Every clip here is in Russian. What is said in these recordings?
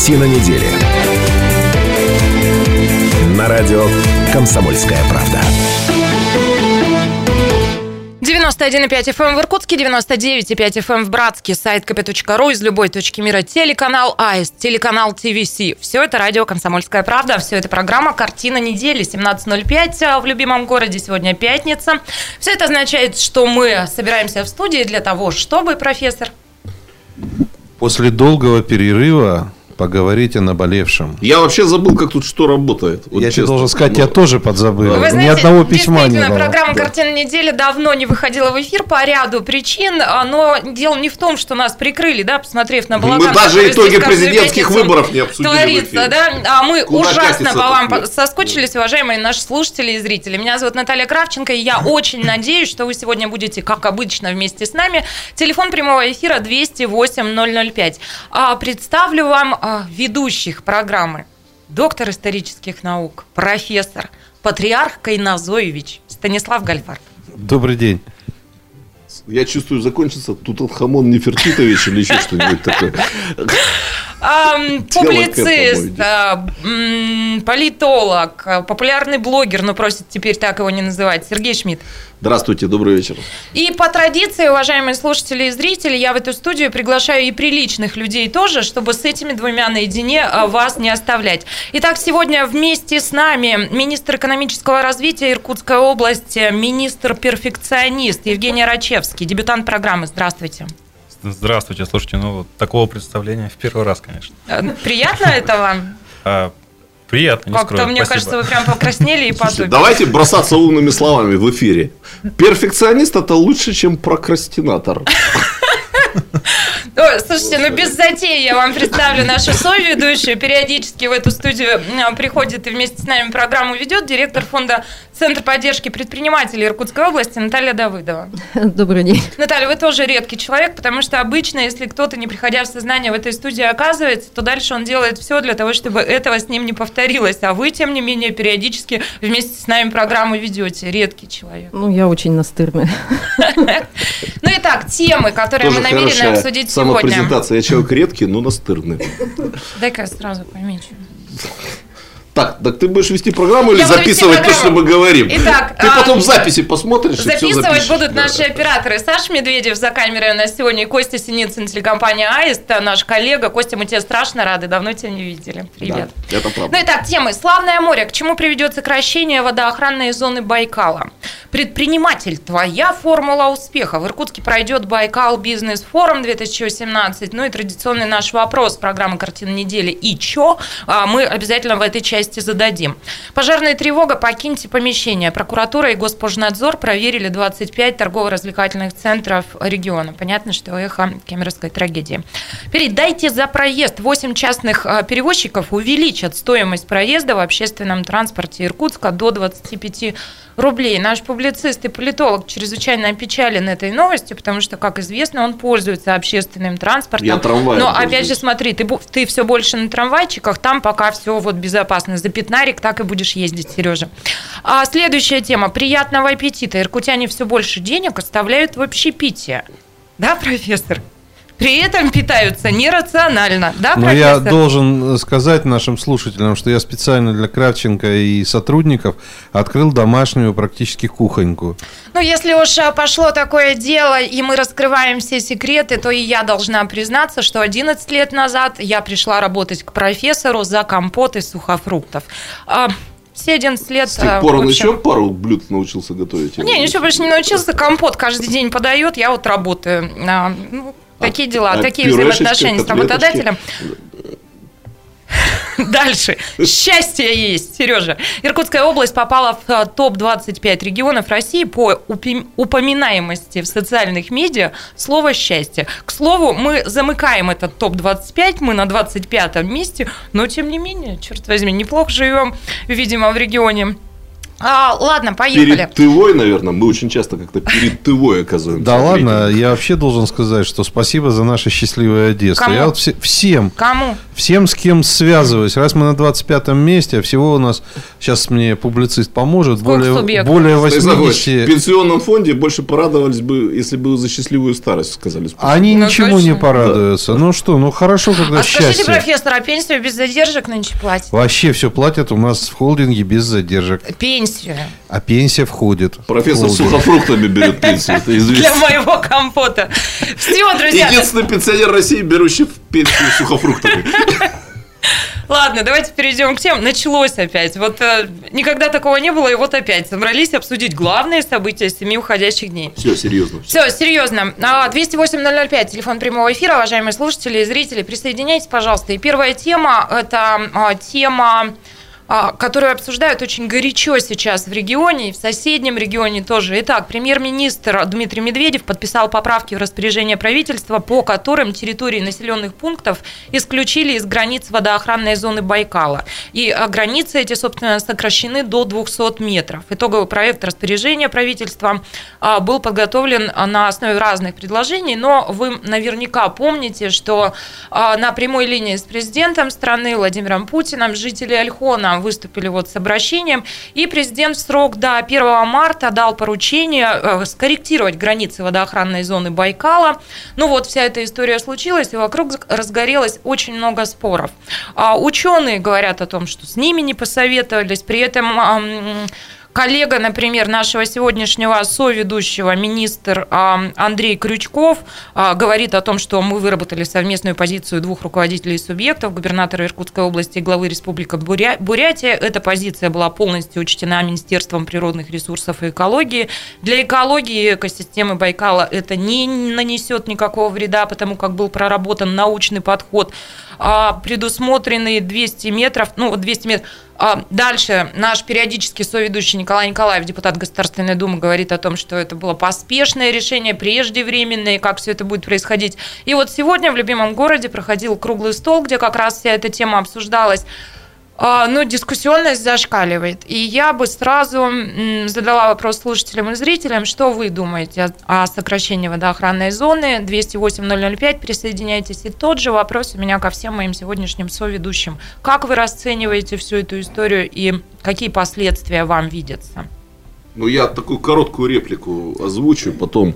Картина недели. На радио «Комсомольская правда». 91,5 FM эм в Иркутске, 99,5 FM эм в Братске, сайт kp.ru из любой точки мира, телеканал АИС, телеканал ТВС. Все это радио «Комсомольская правда», все это программа «Картина недели», 17.05 а в любимом городе, сегодня пятница. Все это означает, что мы собираемся в студии для того, чтобы, профессор... После долгого перерыва поговорить о наболевшем. Я вообще забыл, как тут что работает. Вот я тебе должен сказать, Но... я ну, тоже подзабыл. Вы знаете, Ни одного письма не было. программа да. «Картина недели» давно не выходила в эфир по ряду причин, а, но дело не в том, что нас прикрыли, да, посмотрев на балаган. Мы даже итоги президентских выборов не обсудили Творится, да, а мы Куда ужасно по вам нет? соскучились, уважаемые наши слушатели и зрители. Меня зовут Наталья Кравченко, и я очень надеюсь, что вы сегодня будете, как обычно, вместе с нами. Телефон прямого эфира 208 005. А, представлю вам а, ведущих программы доктор исторических наук, профессор, патриарх Кайназоевич Станислав Гальфар. Добрый день. Я чувствую, закончится Тутанхамон Нефертитович или еще что-нибудь такое. Публицист, политолог, популярный блогер, но просит теперь так его не называть, Сергей Шмидт. Здравствуйте, добрый вечер. И по традиции, уважаемые слушатели и зрители, я в эту студию приглашаю и приличных людей тоже, чтобы с этими двумя наедине а, вас не оставлять. Итак, сегодня вместе с нами министр экономического развития Иркутской области, министр-перфекционист Евгений Рачевский, дебютант программы. Здравствуйте. Здравствуйте, слушайте, ну такого представления в первый раз, конечно. Э, приятно это вам? А, приятно, не Как-то, мне Спасибо. кажется, вы прям покраснели и потупили. Давайте бросаться умными словами в эфире. Перфекционист – это лучше, чем прокрастинатор. Слушайте, ну без затей я вам представлю нашу соведущую. Периодически в эту студию а, приходит и вместе с нами программу ведет директор фонда Центр поддержки предпринимателей Иркутской области Наталья Давыдова. Добрый день. Наталья, вы тоже редкий человек, потому что обычно, если кто-то, не приходя в сознание в этой студии оказывается, то дальше он делает все для того, чтобы этого с ним не повторилось. А вы, тем не менее, периодически вместе с нами программу ведете. Редкий человек. Ну, я очень настырная. Ну, итак, темы, которые мы намерены обсудить сегодня презентация. Я человек редкий, но настырный. Дай-ка я сразу помечу. Так, так ты будешь вести программу или записывать то, что мы говорим? Итак, ты а, потом в записи посмотришь Записывать будут наши операторы. Саша Медведев за камерой у нас сегодня и Костя Синицын, телекомпания Аист, наш коллега. Костя, мы тебе страшно рады, давно тебя не видели. Привет. Да, это правда. Ну итак, темы. Славное море. К чему приведет сокращение водоохранной зоны Байкала? Предприниматель, твоя формула успеха. В Иркутске пройдет Байкал Бизнес Форум 2018. Ну и традиционный наш вопрос программы «Картина недели». И чё? А, мы обязательно в этой части зададим. Пожарная тревога. Покиньте помещение. Прокуратура и Госпожнадзор проверили 25 торгово-развлекательных центров региона. Понятно, что эхо кемеровской трагедии. Передайте за проезд. 8 частных а, перевозчиков увеличат стоимость проезда в общественном транспорте Иркутска до 25 рублей. Наш публицист и политолог чрезвычайно опечален этой новостью, потому что, как известно, он пользуется общественным транспортом. Я трамваем Но опять же, смотри, ты, ты все больше на трамвайчиках, там пока все вот безопасно. За пятнарик так и будешь ездить, Сережа. А следующая тема. Приятного аппетита. Иркутяне все больше денег оставляют в общепитие. Да, профессор? При этом питаются нерационально. Да, Но я должен сказать нашим слушателям, что я специально для Кравченко и сотрудников открыл домашнюю практически кухоньку. Ну, если уж а, пошло такое дело, и мы раскрываем все секреты, то и я должна признаться, что 11 лет назад я пришла работать к профессору за компот из сухофруктов а, все 11 лет. С тех а, пор он еще пару блюд научился готовить? Не, ничего больше не научился. Компот каждый день подает, я вот работаю. Ну, Такие дела, а такие взаимоотношения с работодателем. Дальше. Счастье есть, Сережа. Иркутская область попала в э, топ-25 регионов России по упоминаемости в социальных медиа слова «счастье». К слову, мы замыкаем этот топ-25, мы на 25 месте, но тем не менее, черт возьми, неплохо живем, видимо, в регионе. А, ладно, поехали. Перед тывой, наверное, мы очень часто как-то перед тывой оказываемся. Да ладно, я вообще должен сказать, что спасибо за наше счастливое детство. Кому? Я вот все- всем, Кому? всем, с кем связываюсь, раз мы на 25 месте, а всего у нас, сейчас мне публицист поможет, Сколько более, субъектов? более Станислав Иванович, 80... В пенсионном фонде больше порадовались бы, если бы за счастливую старость сказали спасибо. Они Ну, ничему точно. не порадуются. Ну что, ну хорошо, когда А скажите, счастье. профессор, а пенсию без задержек нынче платят? Вообще все платят у нас в холдинге без задержек. Пенсию. А пенсия входит. Профессор холдинг. сухофруктами берет пенсию, это Для моего компота. Все, друзья. Единственный пенсионер России, берущий пенсию сухофруктами. Ладно, давайте перейдем к тем. Началось опять. Вот э, никогда такого не было, и вот опять собрались обсудить главные события семи уходящих дней. Все, серьезно. Все, серьезно. А, 208-005, телефон прямого эфира, уважаемые слушатели и зрители, присоединяйтесь, пожалуйста. И первая тема – это а, тема, а, которую обсуждают очень горячо сейчас в регионе, и в соседнем регионе тоже. Итак, премьер-министр Дмитрий Медведев подписал поправки в распоряжение правительства, по которым территории населенных пунктов исключили из границ водоохранной зоны Байкала. И а, границы эти, собственно, сокращены до 200 метров. Итоговый проект распоряжения правительства а, был подготовлен на основе разных предложений, но вы наверняка помните, что на прямой линии с президентом страны Владимиром Путиным жители Альхона выступили вот с обращением, и президент в срок до 1 марта дал поручение э, скорректировать границы водоохранной зоны Байкала. Ну вот вся эта история случилась, и вокруг разгорелось очень много споров. А, Ученые говорят о том, что с ними не посоветовались, при этом коллега, например, нашего сегодняшнего соведущего, министр Андрей Крючков, а, говорит о том, что мы выработали совместную позицию двух руководителей субъектов, губернатора Иркутской области и главы Республики Буря- Бурятия. Эта позиция была полностью учтена Министерством природных ресурсов и экологии. Для экологии экосистемы Байкала это не нанесет никакого вреда, потому как был проработан научный подход, а, предусмотренные 200 метров, ну вот 200 метров, Дальше наш периодический соведущий Николай Николаев, депутат Государственной Думы, говорит о том, что это было поспешное решение, преждевременное, как все это будет происходить. И вот сегодня в любимом городе проходил круглый стол, где как раз вся эта тема обсуждалась. А, Ну, дискуссионность зашкаливает. И я бы сразу задала вопрос слушателям и зрителям, что вы думаете о сокращении водоохранной зоны. 208-005, присоединяйтесь. И тот же вопрос у меня ко всем моим сегодняшним соведущим. Как вы расцениваете всю эту историю и какие последствия вам видятся? Ну, я такую короткую реплику озвучу, потом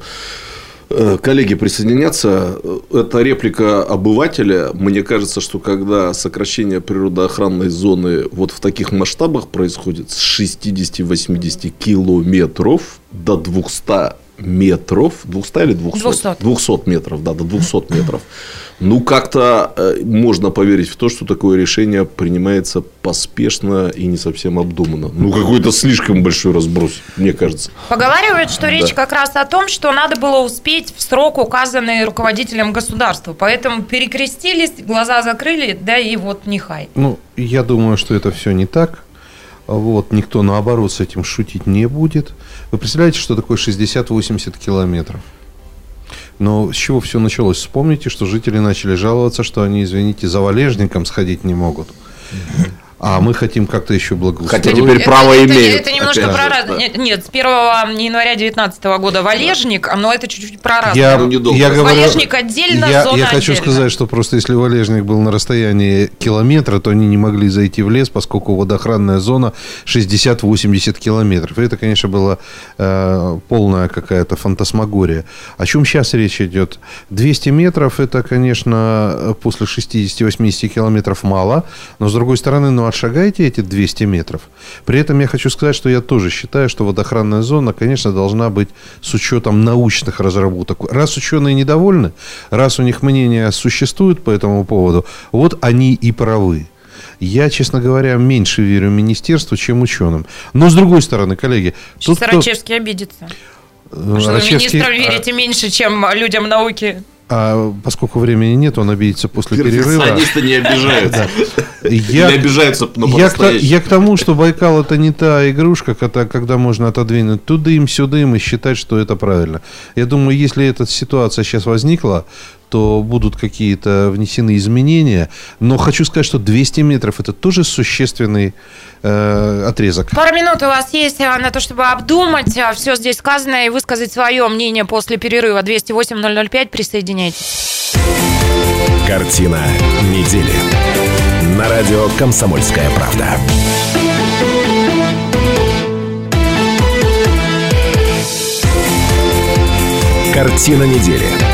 коллеги присоединятся. Это реплика обывателя. Мне кажется, что когда сокращение природоохранной зоны вот в таких масштабах происходит с 60-80 километров до 200 метров, 200 или 200? 200. 200 метров, да, до 200 метров. Ну, как-то э, можно поверить в то, что такое решение принимается поспешно и не совсем обдуманно. Ну, какой-то слишком большой разброс, мне кажется. Поговаривают, что речь Да. как раз о том, что надо было успеть в срок, указанный руководителем государства. Поэтому перекрестились, глаза закрыли, да и вот нехай. Ну, я думаю, что это все не так. Вот, никто наоборот с этим шутить не будет. Вы представляете, что такое 60-80 километров? Но с чего все началось? Вспомните, что жители начали жаловаться, что они, извините, за валежником сходить не могут. А мы хотим как-то еще благоустроить. Хотя теперь право это, имеют. Это, немножко опять про раз- да. Нет, нет, с 1 января 2019 года валежник, но это чуть-чуть про раз. Я, Ну, я говорю, Валежник отдельно, я, зона я хочу отдельно. сказать, что просто если валежник был на расстоянии километра, то они не могли зайти в лес, поскольку водоохранная зона 60-80 километров. И это, конечно, была э, полная какая-то фантасмагория. О чем сейчас речь идет? 200 метров это, конечно, после 60-80 километров мало, но с другой стороны, ну отшагайте эти 200 метров. При этом я хочу сказать, что я тоже считаю, что водоохранная зона, конечно, должна быть с учетом научных разработок. Раз ученые недовольны, раз у них мнения существуют по этому поводу, вот они и правы. Я, честно говоря, меньше верю министерству, чем ученым. Но с другой стороны, коллеги, Сейчас кто- Рачевский обидится. э, Что вы Рачевский- министрам верите меньше, чем людям науки. А, поскольку времени нет, он обидится после перерыва. Перфекционисты не обижаются. Я, Или обижаются на я, к, я к тому, что Байкал это не та игрушка, когда, когда можно отодвинуть тудым, сюдым и считать, что это правильно. Я думаю, если эта ситуация сейчас возникла, то будут какие-то внесены изменения. Но хочу сказать, что 200 метров это тоже существенный э, отрезок. Пару минут у вас есть а, на то, чтобы обдумать все здесь сказанное и высказать свое мнение после перерыва. 208-005, присоединяйтесь. Картина недели. На радио «Комсомольская правда». Картина недели.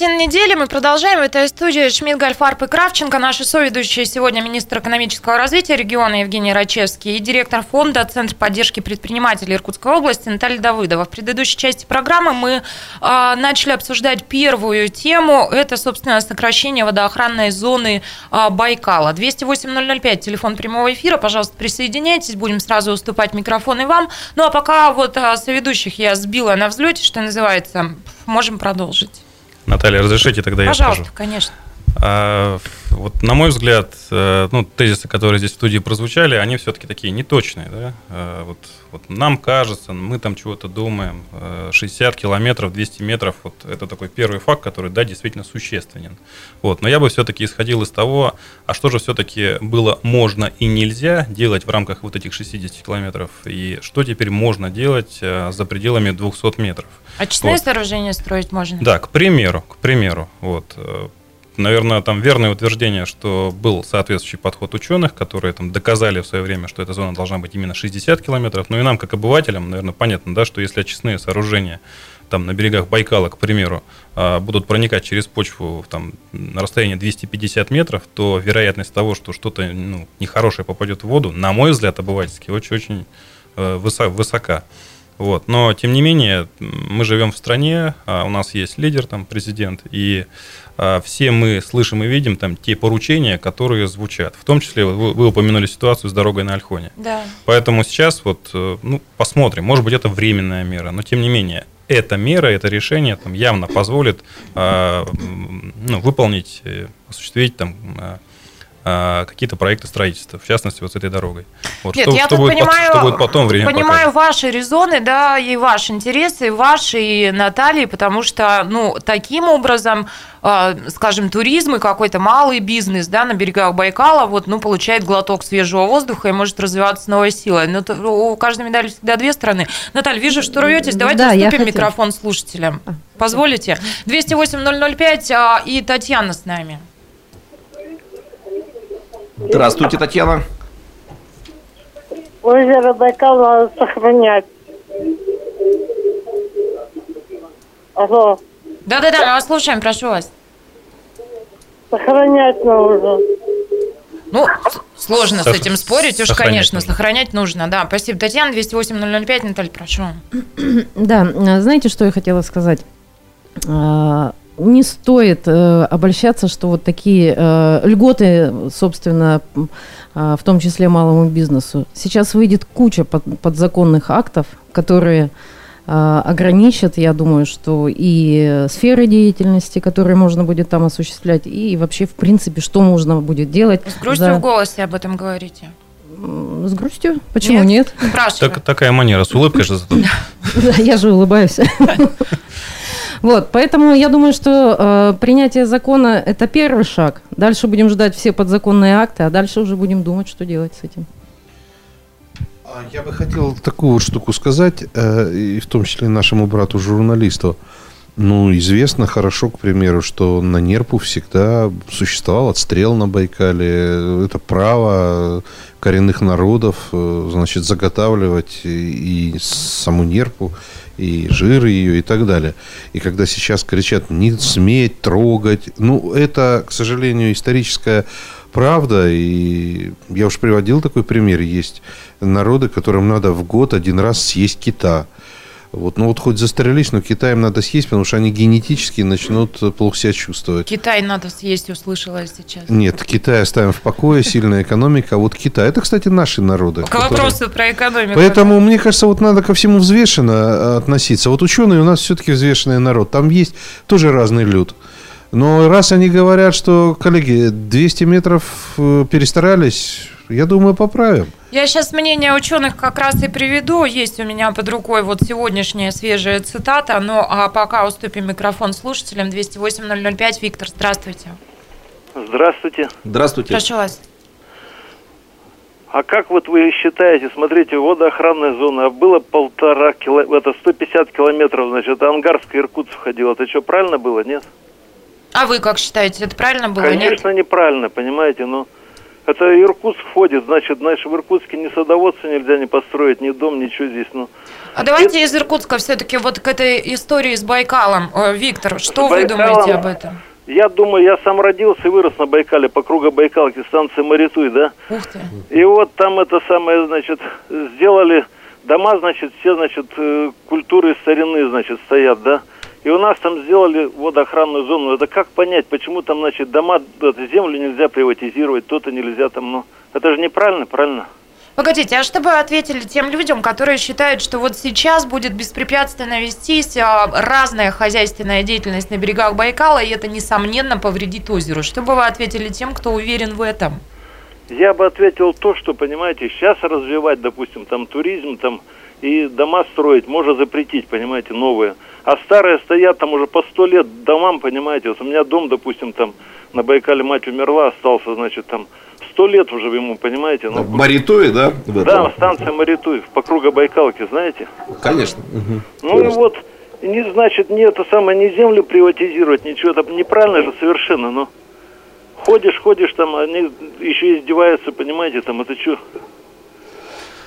Это «Картина недели». Мы продолжаем. В этой студии Шмидт, Гальфарб и Кравченко. Наши соведущие сегодня министр экономического развития региона Евгений Рачевский и директор фонда Центр поддержки предпринимателей Иркутской области Наталья Давыдова. В предыдущей части программы мы э, начали обсуждать первую тему. Это, собственно, сокращение водоохранной зоны э, Байкала. 208-005, телефон прямого эфира. Пожалуйста, присоединяйтесь. Будем сразу уступать микрофон и вам. Ну, а пока вот э, соведущих я сбила на взлете, что называется, можем продолжить. Наталья, разрешите тогда я Пожалуйста, скажу. конечно. А, вот, на мой взгляд, э, ну, тезисы, которые здесь в студии прозвучали, они все-таки такие неточные. Да? А, Вот, вот нам кажется, мы там чего-то думаем. э, 60 километров, 200 метров, вот это такой первый факт, который, да, действительно существенен. Вот. Но я бы все-таки исходил из того, а что же все-таки было можно и нельзя делать в рамках вот этих 60 километров, и что теперь можно делать э, за пределами 200 метров. Очистные Вот. сооружения строить можно? Да, к примеру, к примеру, вот, э, наверное, там верное утверждение, что был соответствующий подход ученых, которые там доказали в свое время, что эта зона должна быть именно 60 километров. Ну и нам, как обывателям, наверное, понятно, да, что если очистные сооружения там на берегах Байкала, к примеру, а, будут проникать через почву там, на расстояние 250 метров, то вероятность того, что что-то ну, нехорошее попадет в воду, на мой взгляд, обывательский, очень-очень э, высо- высока. Вот. Но, тем не менее, мы живем в стране, а, у нас есть лидер, там, президент, и все мы слышим и видим там те поручения, которые звучат. В том числе, вы, вы упомянули ситуацию с дорогой на Альхоне. Да. Поэтому сейчас вот, э, ну, посмотрим, может быть, это временная мера, но тем не менее, эта мера, это решение там явно позволит а, м, ну, выполнить, э, осуществить там а, а, какие-то проекты строительства, в частности, вот с этой дорогой. Вот, Нет, что, я что тут будет, понимаю, что будет потом, время понимаю покажет. ваши резоны, да, и ваши интересы, и ваши, и Натальи, потому что, ну, таким образом, э, скажем, туризм и какой-то малый бизнес, да, на берегах Байкала, вот, ну, получает глоток свежего воздуха и может развиваться с новой силой. Но то- у каждой медали всегда две стороны. Наталья, вижу, что рветесь, давайте Да, уступим микрофон слушателям. Позволите? 208-005, а, и Татьяна с нами. Здравствуйте, Татьяна. Озеро Байкал надо сохранять. Алло, Да-да-да, мы вас слушаем, прошу вас. сохранять нужно. Ну, с- сложно с Сох- этим спорить, уж, сохранять конечно, нужно. сохранять нужно, да. Спасибо, Татьяна, 208-005, Наталья, прошу. Да, а, знаете, что я хотела сказать? Не стоит э, обольщаться, что вот такие э, льготы, собственно, а, в том числе малому бизнесу. Сейчас выйдет куча под- подзаконных актов, которые а, ограничат, я думаю, что и э, сферы деятельности, которые можно будет там осуществлять, и вообще, в принципе, что можно будет делать. С грустью за- в голосе об этом говорите. С грустью? Почему нет? Спрашиваю. Так, такая манера, с улыбкой же зато. Да, я же улыбаюсь. Вот, поэтому я думаю, что э, принятие закона – это первый шаг. Дальше будем ждать все подзаконные акты, а дальше уже будем думать, что делать с этим. А Я бы хотел такую вот штуку сказать, э, и в том числе нашему брату-журналисту. Ну, известно хорошо, к примеру, что на Нерпу всегда существовал отстрел на Байкале. Это право коренных народов, э, значит, заготавливать и, и саму Нерпу, и жир ее, и так далее. И когда сейчас кричат «не сметь трогать», ну, это, к сожалению, историческая правда. И я уж приводил такой пример. Есть народы, которым надо в год один раз съесть кита. Вот, ну вот хоть застрелись, но Китаем надо съесть, потому что они генетически начнут э, плохо себя чувствовать. Китай надо съесть, услышала я сейчас. Нет, Китай оставим в покое, сильная экономика. А вот Китай, это, кстати, наши народы. К которые- вопросу про экономику. Поэтому, мне кажется, вот надо ко всему взвешенно э, относиться. Вот ученые у нас все-таки взвешенный народ. Там есть тоже разный люд. Но раз они говорят, что, коллеги, 200 метров э, перестарались, я думаю, поправим. Я сейчас мнение ученых как раз и приведу. Есть у меня под рукой вот сегодняшняя свежая цитата. Ну, а пока уступим микрофон слушателям. 208-005. Виктор, здравствуйте. Здравствуйте. Здравствуйте. Прошу вас. А как вот вы считаете, смотрите, водоохранная зона, а было полтора кило, это 150 километров, значит, Ангарская Иркутск входила. Это что, правильно было, нет? А вы как считаете, это правильно было? нет? Конечно, неправильно, понимаете, но это Иркутск входит, значит, значит, в Иркутске ни садоводство нельзя не построить, ни дом, ничего здесь, ну. А давайте из Иркутска все-таки вот к этой истории с Байкалом. Э, Виктор, что С вы Байкалом? думаете об этом? Я думаю, я сам родился и вырос на Байкале, по кругу Байкалки, станция Маритуй, да? Ух ты. И вот там это самое, значит, сделали дома, значит, все, значит, э, культуры старины, значит, стоят, да. И у нас там сделали водоохранную зону. Это как понять, почему там, значит, дома, это, землю нельзя приватизировать, то-то нельзя там, ну, это же неправильно, правильно? Погодите, а что бы вы ответили тем людям, которые считают, что вот сейчас будет беспрепятственно вестись а, разная хозяйственная деятельность на берегах Байкала, и это, несомненно, повредит озеру? Что бы вы ответили тем, кто уверен в этом? Я бы ответил то, что, понимаете, сейчас развивать, допустим, там туризм, там и дома строить можно запретить, понимаете, новые. А старые стоят там уже по сто лет домам, понимаете. Вот у меня дом, допустим, там на Байкале мать умерла, остался, значит, там сто лет уже ему, понимаете. Ну, В Маритуе, да? в да, станция Маритуй, по кругу Байкалки, знаете. Конечно. Мгм. Ну и вот, не значит, не это самое, не землю приватизировать, ничего, это неправильно же совершенно, но ходишь, ходишь, там, они еще издеваются, понимаете, там, это что?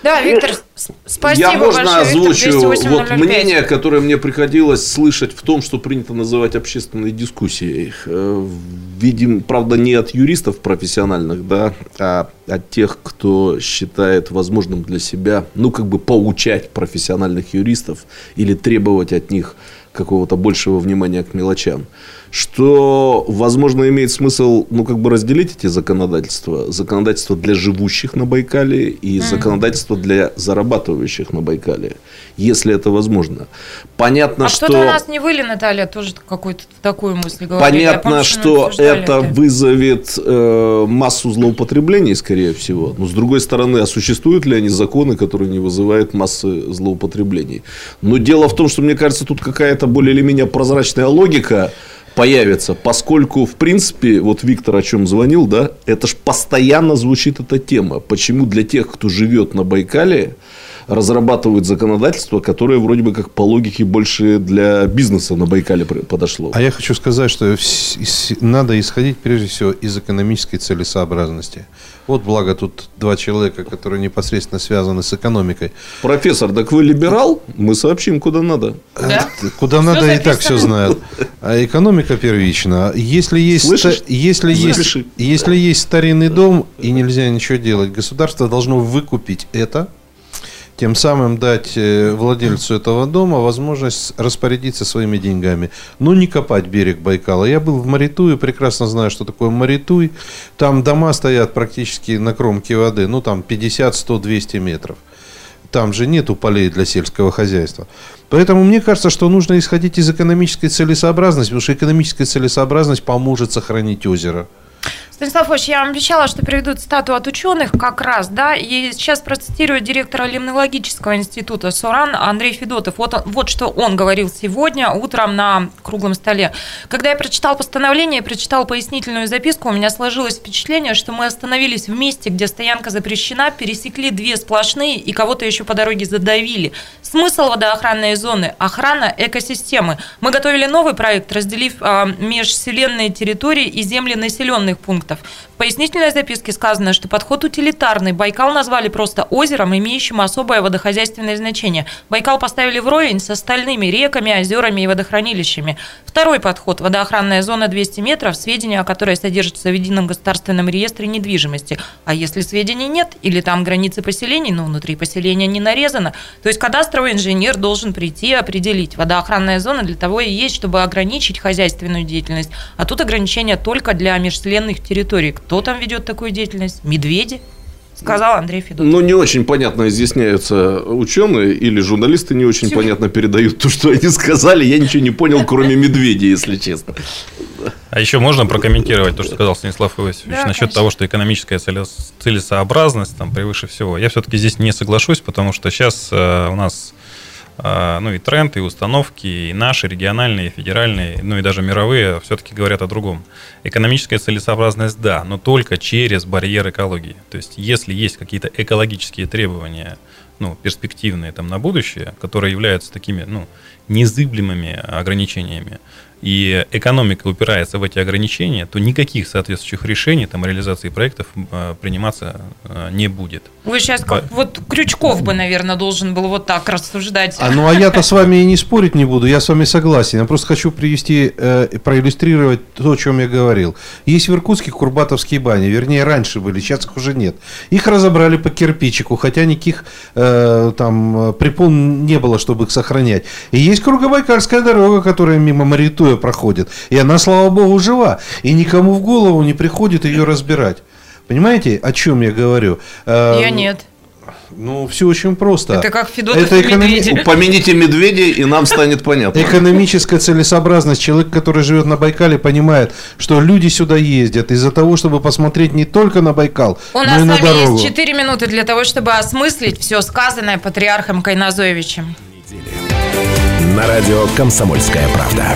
Да, Виктор, спасибо Я можно большое, Виктор, озвучу 208 вот 005. мнение, которое мне приходилось слышать в том, что принято называть общественной дискуссией. Э, Видим, правда, не от юристов профессиональных, да, а от тех, кто считает возможным для себя, ну, как бы поучать профессиональных юристов или требовать от них какого-то большего внимания к мелочам. Что, возможно, имеет смысл, ну, как бы разделить эти законодательства. Законодательство для живущих на Байкале и законодательство для зарабатывающих на Байкале. Если это возможно. Понятно, А что... что-то у нас не выли, Наталья, тоже какую-то такую мысль говорили. Понятно, помню, что мы обсуждали это вызовет э, массу злоупотреблений, скорее всего. Но с другой стороны, а существуют ли они законы, которые не вызывают массы злоупотреблений? Но дело в том, что мне кажется, тут какая-то более или менее прозрачная логика появится, поскольку, в принципе, вот Виктор о чем звонил, да, это ж постоянно звучит эта тема. Почему для тех, кто живет на Байкале, разрабатывают законодательство, которое вроде бы как по логике больше для бизнеса на Байкале подошло. А я хочу сказать, что надо исходить прежде всего из экономической целесообразности. Вот благо тут два человека, которые непосредственно связаны с экономикой. Профессор, так вы либерал? Мы сообщим, куда надо. Да? Куда Всё надо и так записано. все знают. А экономика первична. Если есть, Слышишь? если Запиши. есть, если есть старинный дом и нельзя ничего делать, государство должно выкупить это, тем самым дать э, владельцу этого дома возможность распорядиться своими деньгами. Но не копать берег Байкала. Я был в Маритуе, прекрасно знаю, что такое Маритуй. Там дома стоят практически на кромке воды, ну там 50, 100, 200 метров. Там же нету полей для сельского хозяйства. Поэтому мне кажется, что нужно исходить из экономической целесообразности, потому что экономическая целесообразность поможет сохранить озеро. Станислав Ильич, я вам обещала, что приведу цитату от ученых как раз, да, и сейчас процитирую директора Лимнологического института СОРАН Андрей Федотов. Вот, он- вот что он говорил сегодня утром на круглом столе. Когда я прочитал постановление, прочитал пояснительную записку, у меня сложилось впечатление, что мы остановились в месте, где стоянка запрещена, пересекли две сплошные и кого-то еще по дороге задавили. Смысл водоохранной зоны – охрана экосистемы. Мы готовили новый проект, разделив а, межвселенные территории и земли населенных пунктов. клиентов. Пояснительной записке сказано, что подход утилитарный. Байкал назвали просто озером, имеющим особое водохозяйственное значение. Байкал поставили вровень с остальными реками, озерами и водохранилищами. Второй подход – водоохранная зона 200 метров, сведения о которой содержатся в едином государственном реестре недвижимости. А если сведений нет, или там границы поселений, но внутри поселения не нарезано, то есть кадастровый инженер должен прийти и определить. Водоохранная зона для того и есть, чтобы ограничить хозяйственную деятельность. А тут ограничения только для межвселенных территорий. Кто там ведет такую деятельность? Медведи? Сказал Андрей Федотов. Ну, не очень понятно изъясняются ученые или журналисты не очень понятно передают то, что они сказали. Я ничего не понял, кроме медведя, если честно. А еще можно прокомментировать то, что сказал Станислав Иосифович Да, насчет конечно. того, что экономическая целес- целесообразность там превыше всего. Я все-таки здесь не соглашусь, потому что сейчас э, у нас ну и тренд, и установки, и наши, региональные, и федеральные, ну и даже мировые все-таки говорят о другом. Экономическая целесообразность, да, но только через барьер экологии. То есть, если есть какие-то экологические требования, ну, перспективные там на будущее, которые являются такими, ну, незыблемыми ограничениями, и экономика упирается в эти ограничения, то никаких соответствующих решений там реализации проектов э, приниматься э, не будет. Вы сейчас как вот Крючков бы, наверное, должен был вот так рассуждать. А ну а я-то с вами и не спорить не буду, я с вами согласен. Я просто хочу привести, э, проиллюстрировать то, о чем я говорил. Есть в Иркутске курбатовские бани, вернее, раньше были, сейчас их уже нет. Их разобрали по кирпичику, хотя никаких э, там препон не было, чтобы их сохранять. И есть Кругобайкальская дорога, которая мимо Маритуя проходит. И она, слава богу, жива. И никому в голову не приходит ее разбирать. Понимаете, о чем я говорю? Э, Я нет. Ну, все очень просто. Это как Федотов Это и экономи- Медведи. Упомяните медведя, и нам станет понятно. Экономическая целесообразность. Человек, который живет на Байкале, понимает, что люди сюда ездят из-за того, чтобы посмотреть не только на Байкал, У но нас и с на вами дорогу. есть 4 минуты для того, чтобы осмыслить все сказанное патриархом Кайназоевичем. На радио «Комсомольская правда».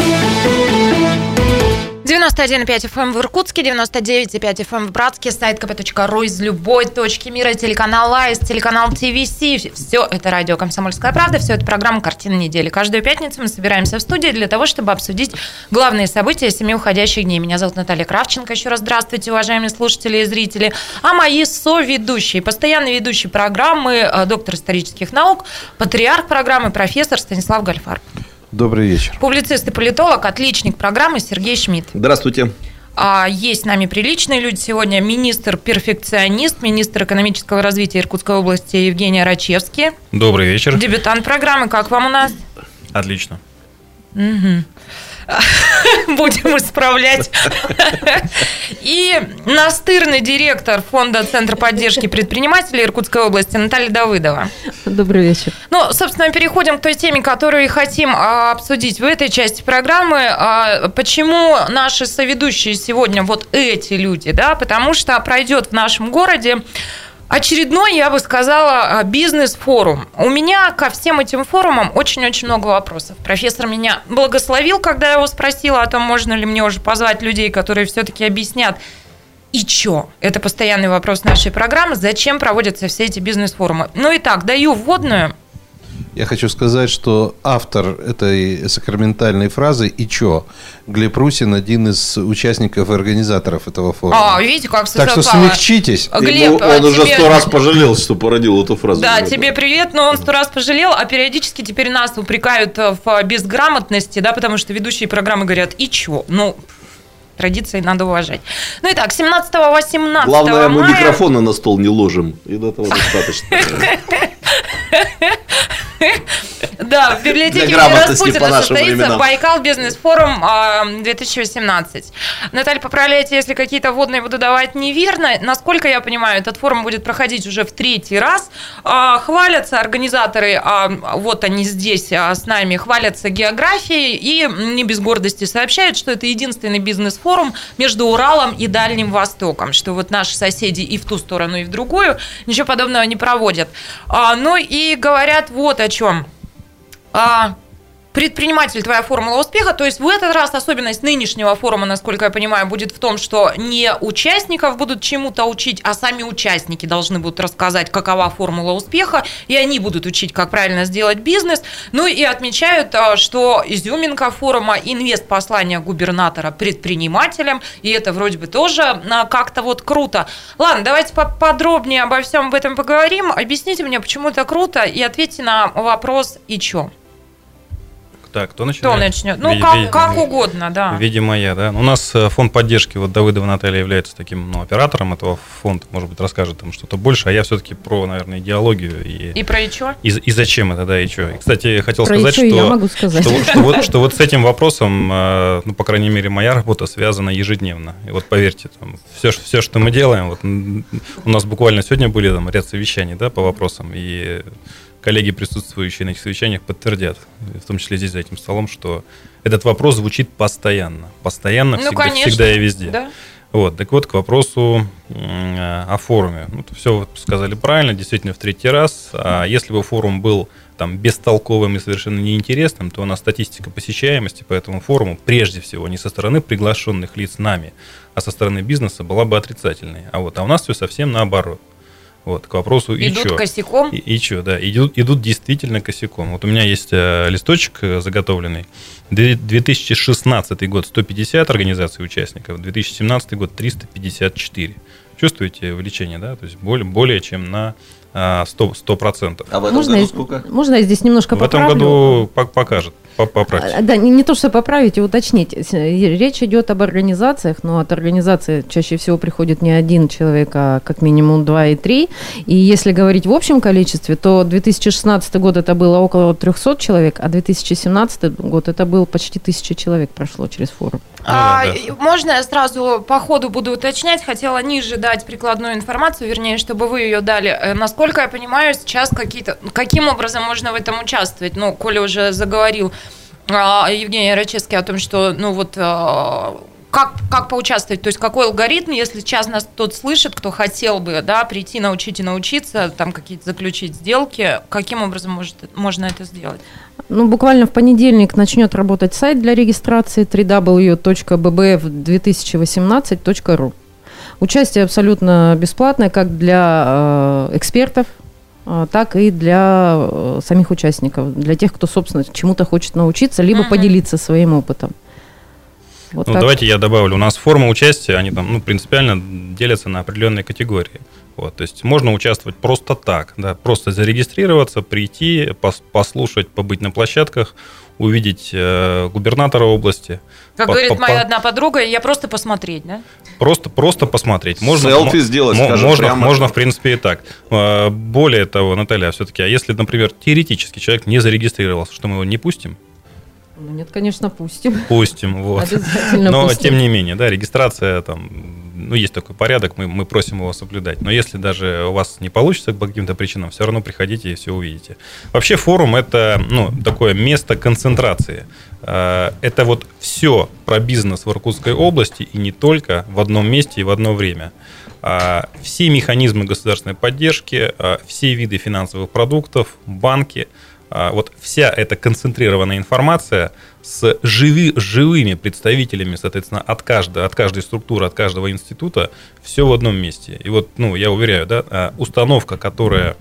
91,5 FM в Иркутске, 99,5 FM в Братске, сайт kp.ru из любой точки мира, телеканал Лайс, телеканал ТВС. Все это радио «Комсомольская правда», все это программа «Картина недели». Каждую пятницу мы собираемся в студии для того, чтобы обсудить главные события семи уходящих дней. Меня зовут Наталья Кравченко. Еще раз здравствуйте, уважаемые слушатели и зрители. А мои соведущие, постоянные ведущие программы, э, доктор исторических наук, патриарх программы, профессор Станислав Гальфар. Добрый вечер. Публицист и политолог, отличник программы Сергей Шмидт. Здравствуйте. А, Есть с нами приличные люди сегодня. Министр-перфекционист, министр экономического развития Иркутской области Евгений Рачевский. Добрый вечер. Дебютант программы. Как вам у нас? Отлично. Будем исправлять. И настырный директор фонда Центра поддержки предпринимателей Иркутской области Наталья Давыдова. Добрый вечер. Ну, собственно, переходим к той теме, которую хотим а, обсудить в этой части программы. А, Почему наши соведущие сегодня вот эти люди, да? Потому что пройдет в нашем городе очередной, я бы сказала, а, бизнес-форум. У меня ко всем этим форумам очень-очень много вопросов. Профессор меня благословил, когда я его спросила о том, можно ли мне уже позвать людей, которые все-таки объяснят, и чё? Это постоянный вопрос нашей программы. Зачем проводятся все эти бизнес-форумы? Ну и так, даю вводную. Я хочу сказать, что автор этой сакраментальной фразы «И чё?» Глеб Русин, один из участников и организаторов этого форума. А, видите, как так что совпало. смягчитесь. Глеб, Ему- а он уже тебе- сто раз пожалел, что породил эту фразу. Да, тебе привет, но он сто раз пожалел, а периодически теперь нас упрекают в безграмотности, да, потому что ведущие программы говорят, и чё? Ну, традиции надо уважать. Ну и так, 17-18 Главное, мы мая... микрофоны на стол не ложим. И до этого достаточно. Да, в библиотеке Распутина состоится. Байкал Бизнес-форум а, 2018. Наталья, поправляйте, если какие-то вводные буду давать неверно. Насколько я понимаю, этот форум будет проходить уже в третий раз. А, Хвалятся организаторы, а, вот они здесь а, с нами, хвалятся географией и не без гордости сообщают, что это единственный бизнес-форум между Уралом и Дальним Востоком, что вот наши соседи и в ту сторону, и в другую ничего подобного не проводят. А, Ну и говорят вот о чем. А, предприниматель твоя формула успеха. То есть в этот раз особенность нынешнего форума, насколько я понимаю, будет в том, что не участников будут чему-то учить, а сами участники должны будут рассказать, какова формула успеха, и они будут учить, как правильно сделать бизнес. Ну и отмечают, а, что изюминка форума инвест послание губернатора предпринимателям, и это вроде бы тоже а, как-то вот круто. Ладно, давайте подробнее обо всем об этом поговорим. Объясните мне, почему это круто, и ответьте на вопрос «И чё?». Так, кто начнет? Кто начнет? Ну, как, как угодно, да. Видимо, я, да. У нас э, фонд поддержки, вот Давыдова Наталья является таким ну, оператором этого фонда, может быть, расскажет там что-то больше, а я все-таки про, наверное, идеологию и, И про и чё? и, и зачем это, да, и что. И, кстати, я хотел Про сказать, ичо что, я могу сказать. что, что вот, что вот с этим вопросом, э, ну, по крайней мере, моя работа связана ежедневно. И вот поверьте, там, все, все, что мы делаем, вот, у нас буквально сегодня были там ряд совещаний, да, по вопросам, и коллеги, присутствующие на этих совещаниях, подтвердят, в том числе здесь за этим столом, что этот вопрос звучит постоянно. Постоянно, Ну, всегда, конечно. всегда и везде. Да. Вот, так вот, к вопросу о форуме. Ну, все сказали правильно, действительно, в третий раз. А если бы форум был там бестолковым и совершенно неинтересным, то у нас статистика посещаемости по этому форуму, прежде всего, не со стороны приглашенных лиц нами, а со стороны бизнеса была бы отрицательной. А вот, а у нас все совсем наоборот. Вот, к вопросу и Идут чё? косяком. И, и что, да, идут, идут действительно косяком. Вот у меня есть э, листочек э, заготовленный. Две- 2016 год 150 организаций участников, 2017 год 354. Чувствуете увеличение, да? То есть более, более чем на а, 100, 100%. А в этом Можно, году я, сколько? можно я здесь немножко В этом году по- покажет, по- поправьте. А, Да, не, не то, что поправить, а уточнить. С- э, Речь идет об организациях, но от организации чаще всего приходит не один человек, а как минимум два и три. И если говорить в общем количестве, то 2016 год это было около 300 человек, а 2017 год это был почти тысяча человек прошло через форум. А, да, да. Можно я сразу по ходу буду уточнять? Хотела ниже дать прикладную информацию, вернее, чтобы вы ее дали. Э, Насколько я понимаю, сейчас какие-то... Каким образом можно в этом участвовать? Ну, Коля уже заговорил, а, Евгений Рачевский, о том, что, ну вот, а, как, как поучаствовать? То есть какой алгоритм, если сейчас нас тот слышит, кто хотел бы да, прийти, научить и научиться, там какие-то заключить сделки, каким образом может, можно это сделать? Ну, буквально в понедельник начнет работать сайт для регистрации www.bbf2018.ru. Участие абсолютно бесплатное как для э, экспертов, э, так и для э, самих участников, для тех, кто, собственно, чему-то хочет научиться, либо Мгм. поделиться своим опытом. Вот Ну, так. давайте я добавлю. У нас формы участия, они там, ну, принципиально делятся на определенные категории. Вот, то есть можно участвовать просто так, да, просто зарегистрироваться, прийти, пос- послушать, побыть на площадках, увидеть э, губернатора области. Как По- говорит по- моя по- одна подруга, я просто посмотреть, да? Просто, просто посмотреть. Можно, Селфи сделать, мо- скажем можно, прямо. можно, в принципе, и так. Э, Более того, Наталья, все-таки, а если, например, теоретически человек не зарегистрировался, что мы его не пустим? Ну, нет, конечно, пустим. Пустим, вот. Обязательно Но, пустим. тем не менее, да, регистрация там, ну, есть такой порядок, мы, мы просим его соблюдать. Но если даже у вас не получится по каким-то причинам, все равно приходите и все увидите. Вообще форум это, ну, такое место концентрации. Э, Это вот все про бизнес в Иркутской области и не только в одном месте и в одно время. А, Все механизмы государственной поддержки, а, все виды финансовых продуктов, банки, а, вот вся эта концентрированная информация с живи, живыми представителями, соответственно, от каждой, от каждой структуры, от каждого института, все в одном месте. И вот, ну, я уверяю, да, а, установка, которая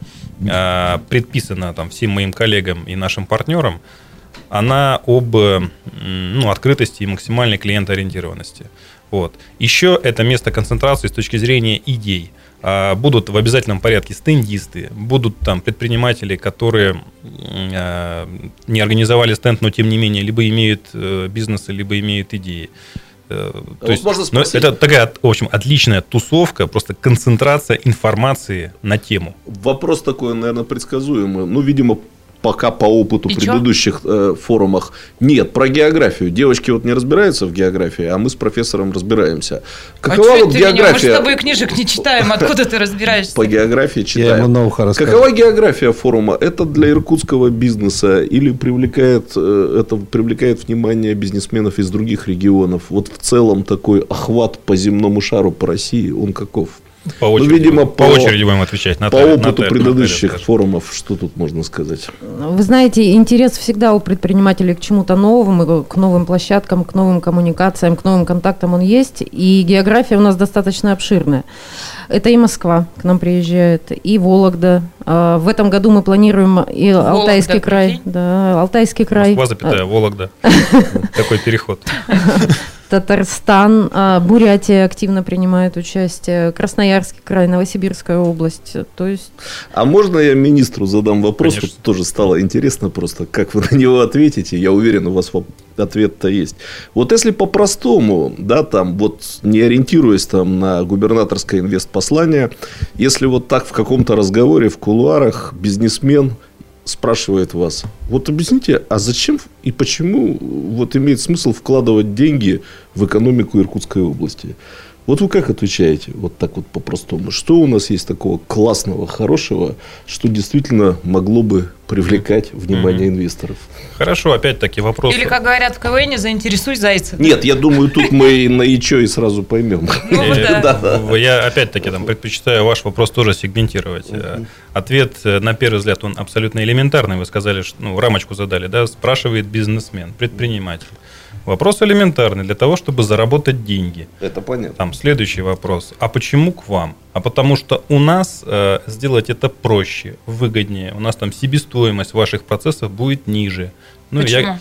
а, предписана там всем моим коллегам и нашим партнерам, она об ну, открытости и максимальной клиентоориентированности. Вот. Еще это место концентрации с точки зрения идей. А, Будут в обязательном порядке стендисты, будут там предприниматели, которые а, не организовали стенд, но тем не менее либо имеют э, бизнесы, либо имеют идеи. Э, А вот можно ну, спросить? это такая, в общем, отличная тусовка, просто концентрация информации на тему. Вопрос такой, наверное, предсказуемый. Ну, видимо, пока по опыту И предыдущих э, форумах нет. Про географию. Девочки вот не разбираются в географии, а мы с профессором разбираемся. Какова а вот ты меня? Мы с география? тобой книжек не читаем, откуда ты разбираешься? По географии Я читаем. ему на ухо расскажу. Какова география форума? Это для иркутского бизнеса или привлекает, э, это привлекает внимание бизнесменов из других регионов? Вот в целом такой охват по земному шару по России, он каков? По очереди, Ну, видимо, по, по- очереди будем отвечать. По Наталья- опыту Наталья- предыдущих Наталья форумов, что тут можно сказать? Вы знаете, интерес всегда у предпринимателей к чему-то новому, к новым площадкам, к новым коммуникациям, к новым контактам он есть. И география у нас достаточно обширная. Это и Москва к нам приезжает, и Вологда. А, В этом году мы планируем и Алтайский край. Да, Алтайский край. Москва, запятая, Вологда. Такой переход. Татарстан, а, Бурятия активно принимает участие, Красноярский край, Новосибирская область. То есть А можно я министру задам вопрос? Конечно. Вот тоже стало интересно просто, как вы на него ответите. Я уверен, у вас ответ-то есть. Вот если по-простому, да, там, вот не ориентируясь там на губернаторское инвестпослание, если вот так в каком-то разговоре в кулуарах бизнесмен спрашивает вас, вот объясните, а зачем и почему вот имеет смысл вкладывать деньги в экономику Иркутской области? Вот вы как отвечаете, вот так вот по-простому? Что у нас есть такого классного, хорошего, что действительно могло бы привлекать внимание инвесторов? Хорошо, опять-таки вопрос. Или, как говорят в КВН, заинтересуй зайца. Нет, я думаю, тут мы на ячо и сразу поймем. Ну, Э, да. Я опять-таки там предпочитаю ваш вопрос тоже сегментировать. Э, Ответ, э, на первый взгляд, он абсолютно элементарный. Вы сказали, что, ну, рамочку задали, да, спрашивает бизнесмен, предприниматель. Вопрос элементарный для того, чтобы заработать деньги. Это понятно. Там следующий вопрос. А почему к вам? А потому что у нас э, сделать это проще, выгоднее. У нас там себестоимость ваших процессов будет ниже. Ну, я- Почему?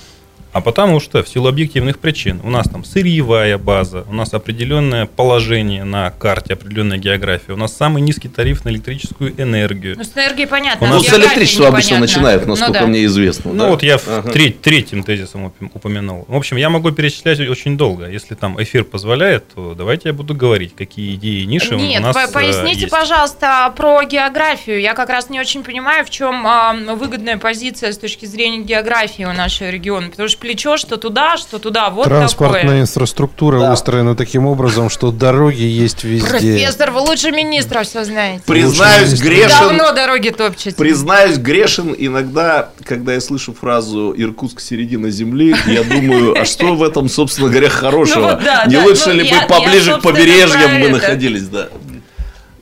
А потому что в силу объективных причин у нас там сырьевая база, у нас определенное положение на карте, определенная география, у нас самый низкий тариф на электрическую энергию. Ну, с энергией понятно. У а нас Ну, с электричества обычно начинают, насколько Ну да. мне известно. Ну да? вот я в Ага. треть- третьим тезисом уп- упомянул. В общем, я могу перечислять очень долго. Если там эфир позволяет, то давайте я буду говорить, какие идеи и ниши Нет, у нас по- э, поясните, есть. пожалуйста, про географию. Я как раз не очень понимаю, в чем а, выгодная позиция с точки зрения географии у нашего региона. Потому что плечо, что туда, что туда, вот Транспортная такое. инфраструктура Да. выстроена таким образом, что дороги есть везде. Профессор, вы лучше министра все знаете. Признаюсь, Лучше грешен. Давно дороги топчете. Признаюсь, грешен иногда, когда я слышу фразу «Иркутск середина земли», я думаю, а что в этом, собственно говоря, хорошего? Ну да, Не лучше ну ли бы поближе к побережьям мы находились, да?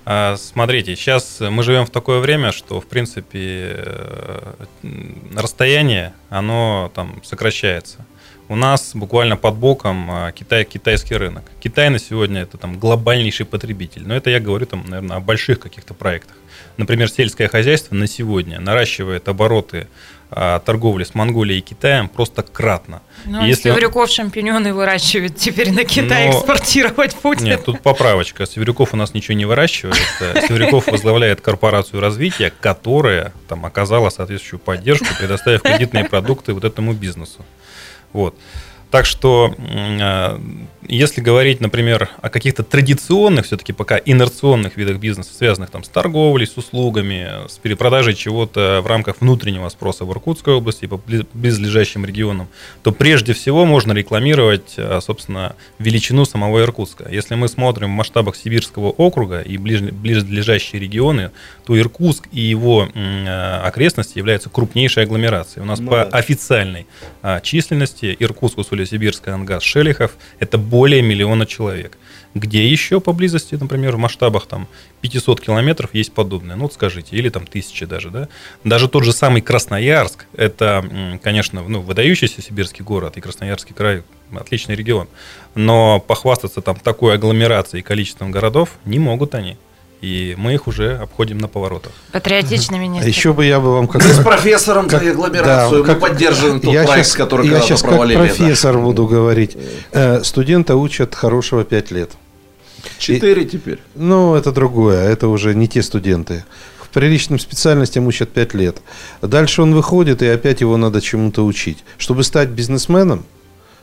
А, Смотрите, сейчас мы живем в такое время, что, в принципе, э, расстояние, оно там сокращается. У нас буквально под боком а, Китай, китайский рынок. Китай на сегодня это там глобальнейший потребитель. Но это я говорю там, наверное, о больших каких-то проектах. Например, сельское хозяйство на сегодня наращивает обороты торговли с Монголией и Китаем просто кратно. Ну, И если Северюков шампиньоны выращивает, теперь на Китай Но- экспортировать будет. Нет, тут поправочка. Северяков у нас ничего не выращивает. Северяков возглавляет корпорацию развития, которая там оказала соответствующую поддержку, предоставив кредитные продукты вот этому бизнесу. Вот. Так что, э, если говорить, например, о каких-то традиционных, все-таки пока инерционных видах бизнеса, связанных там с торговлей, с услугами, с перепродажей чего-то в рамках внутреннего спроса в Иркутской области и по бли- близлежащим регионам, то прежде всего можно рекламировать, э, собственно, величину самого Иркутска. Если мы смотрим в масштабах Сибирского округа и близлежащие регионы, то Иркутск и его э, окрестности являются крупнейшей агломерацией. У нас Ну по да. официальной а, численности Иркутск, Уссурия-Сибирск, Ангаз, Шелихов – это более миллиона человек. Где еще поблизости, например, в масштабах там 500 километров есть подобное? Ну, вот скажите, или там тысячи даже, да? Даже тот же самый Красноярск – это, конечно, ну, выдающийся сибирский город, и Красноярский край – отличный регион. Но похвастаться там такой агломерацией и количеством городов не могут они. И мы их уже обходим на поворотах. Патриотичный А министр. еще бы я бы вам как С профессором за агломерацию Да, мы поддерживаем тот я проект, щас- который я сейчас как провалили. да. профессор буду говорить. Э, Студента учат хорошего 5 лет. Четыре теперь. Ну, это другое, это уже не те студенты. К приличным специальностям учат 5 лет. Дальше он выходит, и опять его надо чему-то учить. Чтобы стать бизнесменом,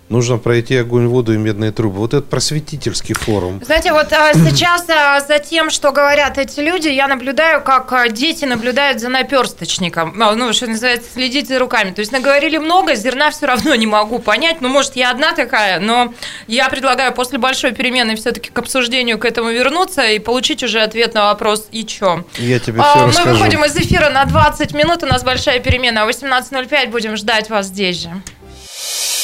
нужно пройти огонь, воду и медные трубы. Вот это просветительский форум. Знаете, вот а, сейчас а, за тем, что говорят эти люди, я наблюдаю, как а, дети наблюдают за наперсточником. А, Ну, что называется, следить за руками. То есть наговорили много, зерна все равно не могу понять. Ну, может, я одна такая, но я предлагаю после большой перемены все-таки к обсуждению к этому вернуться и получить уже ответ на вопрос «И чё?». Я тебе А, все Мы расскажу. выходим из эфира на 20 минут, у нас большая перемена. В 18.05 будем ждать вас здесь же.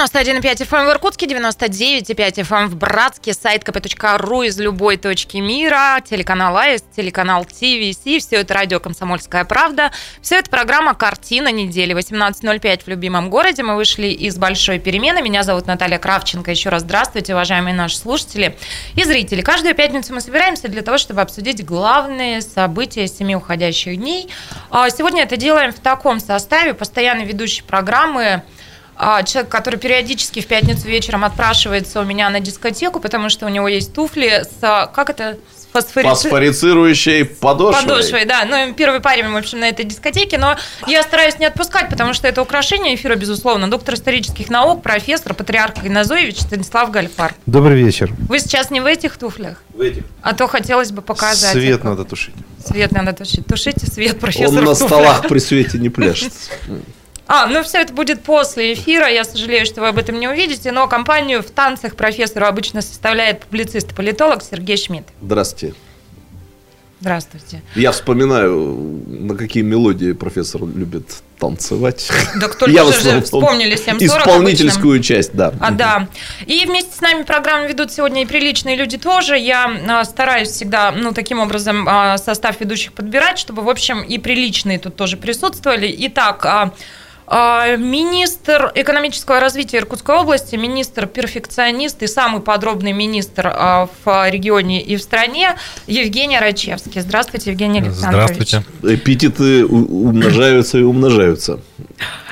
91,5 FM в Иркутске, 99,5 FM в Братске, сайт kp.ru из любой точки мира, телеканал АИС, телеканал ТВС, все это радио «Комсомольская правда». Все это программа «Картина недели». 18.05 в любимом городе. Мы вышли из большой перемены. Меня зовут Наталья Кравченко. Еще раз здравствуйте, уважаемые наши слушатели и зрители. Каждую пятницу мы собираемся для того, чтобы обсудить главные события семи уходящих дней. А Сегодня это делаем в таком составе. Постоянный ведущий программы человек, который периодически в пятницу вечером отпрашивается у меня на дискотеку, потому что у него есть туфли с, а, как это, Фосфорицирующей подошвой. подошвой, да. Ну, первый парень, в общем, на этой дискотеке, но я стараюсь не отпускать, потому что это украшение эфира, безусловно. Доктор исторических наук, профессор, патриарх Игназоевич Станислав Гальфар. Добрый вечер. Вы сейчас не в этих туфлях? В этих. А то хотелось бы показать. Свет их. надо тушить. Свет надо тушить. Тушите свет, профессор. Он на столах при свете не пляшет. А, ну все это будет после эфира. Я сожалею, что вы об этом не увидите, но компанию в танцах профессору обычно составляет публицист и политолог Сергей Шмидт. Здравствуйте. Здравствуйте. Я вспоминаю, на какие мелодии профессор любит танцевать. Так только Я же вспомнили 7.40 Исполнительскую часть, да. А, да. И вместе с нами программу ведут сегодня и приличные люди тоже. Я а, стараюсь всегда, ну, таким образом а, состав ведущих подбирать, чтобы, в общем, и приличные тут тоже присутствовали. Итак, а, Министр экономического развития Иркутской области, министр-перфекционист и самый подробный министр а, в регионе и в стране Евгений Рачевский. Здравствуйте, Евгений Александрович. Здравствуйте. Эпитеты умножаются и умножаются.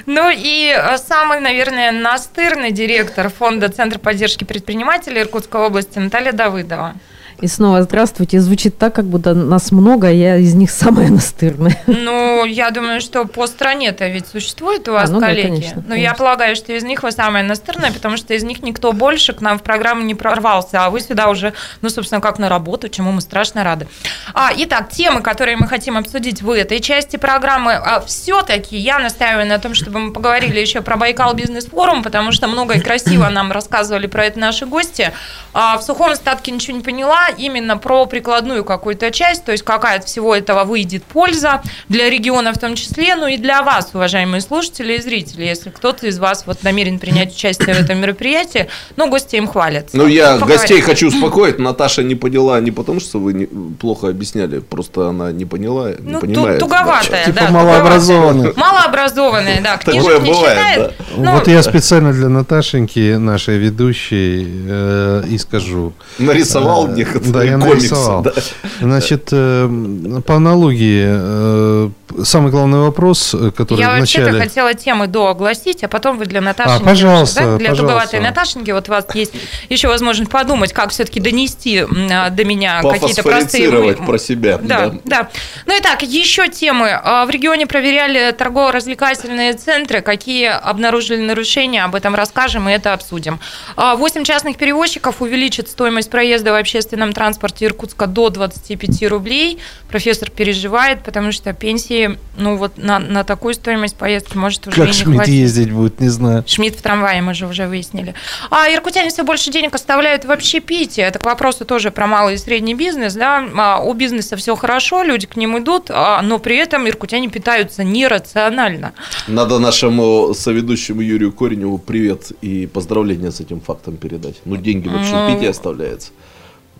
Ну и э, самый, наверное, настырный директор фонда Центр поддержки предпринимателей Иркутской области Наталья Давыдова. И снова здравствуйте. Звучит так, как будто нас много, а я из них самая настырная. Ну, я думаю, что по стране-то ведь существует у вас А, ну да, коллеги. конечно, Но я конечно. полагаю, что из них вы самая настырная, потому что из них никто больше к нам в программу не прорвался, а вы сюда уже, ну, собственно, как на работу, чему мы страшно рады. А, итак, темы, которые мы хотим обсудить в этой части программы, а, все-таки я настаиваю на том, чтобы мы поговорили еще про Байкал бизнес-форум, потому что много и красиво нам рассказывали про это наши гости. А, в сухом остатке ничего не поняла, именно про прикладную какую-то часть, то есть какая от всего этого выйдет польза для региона в том числе, ну и для вас, уважаемые слушатели и зрители, если кто-то из вас вот намерен принять участие в этом мероприятии, ну, гости им хвалятся. Ну, я Поговорим. гостей хочу успокоить. Наташа не поняла не потому, что вы не- плохо объясняли, просто она не поняла, не Ну, понимает. туговатая, Типа да. малообразованный. туговатая. Малообразованная, да, книжек Такое не бывает, читает. Вот я специально для Наташеньки, нашей ведущей, э, и скажу. Нарисовал Э, некоторые Да, я комиксы. нарисовал. да. Значит, э, по аналогии, э, самый главный вопрос, э, который Я вообще-то хотела темы до огласить, а потом вы для Наташеньки. А, пожалуйста, да, Для пожалуйста. туговатой Наташеньки. Вот у вас есть еще возможность подумать, как все-таки донести а, до меня какие-то простые... Про себя. Да, да. Ну и так, еще темы. А, В регионе проверяли торгово-развлекательные центры. Какие обнаружили нарушения, об этом расскажем и это обсудим. А, Восемь частных перевозчиков увеличат стоимость проезда в общественном транспорте Иркутска до 25 рублей. Профессор переживает, потому что пенсии, ну вот на, на такую стоимость поездки может уже и Как не Шмидт хватить. ездить будет, не знаю. Шмидт в трамвае, мы же уже выяснили. А иркутяне все больше денег оставляют в общепите. Это к вопросу тоже про малый и средний бизнес. Да? А у бизнеса все хорошо, люди к ним идут, а, но при этом иркутяне питаются нерационально. Надо нашему соведущему Юрию Кореневу привет и поздравления с этим фактом передать. Ну, деньги в общепите оставляются.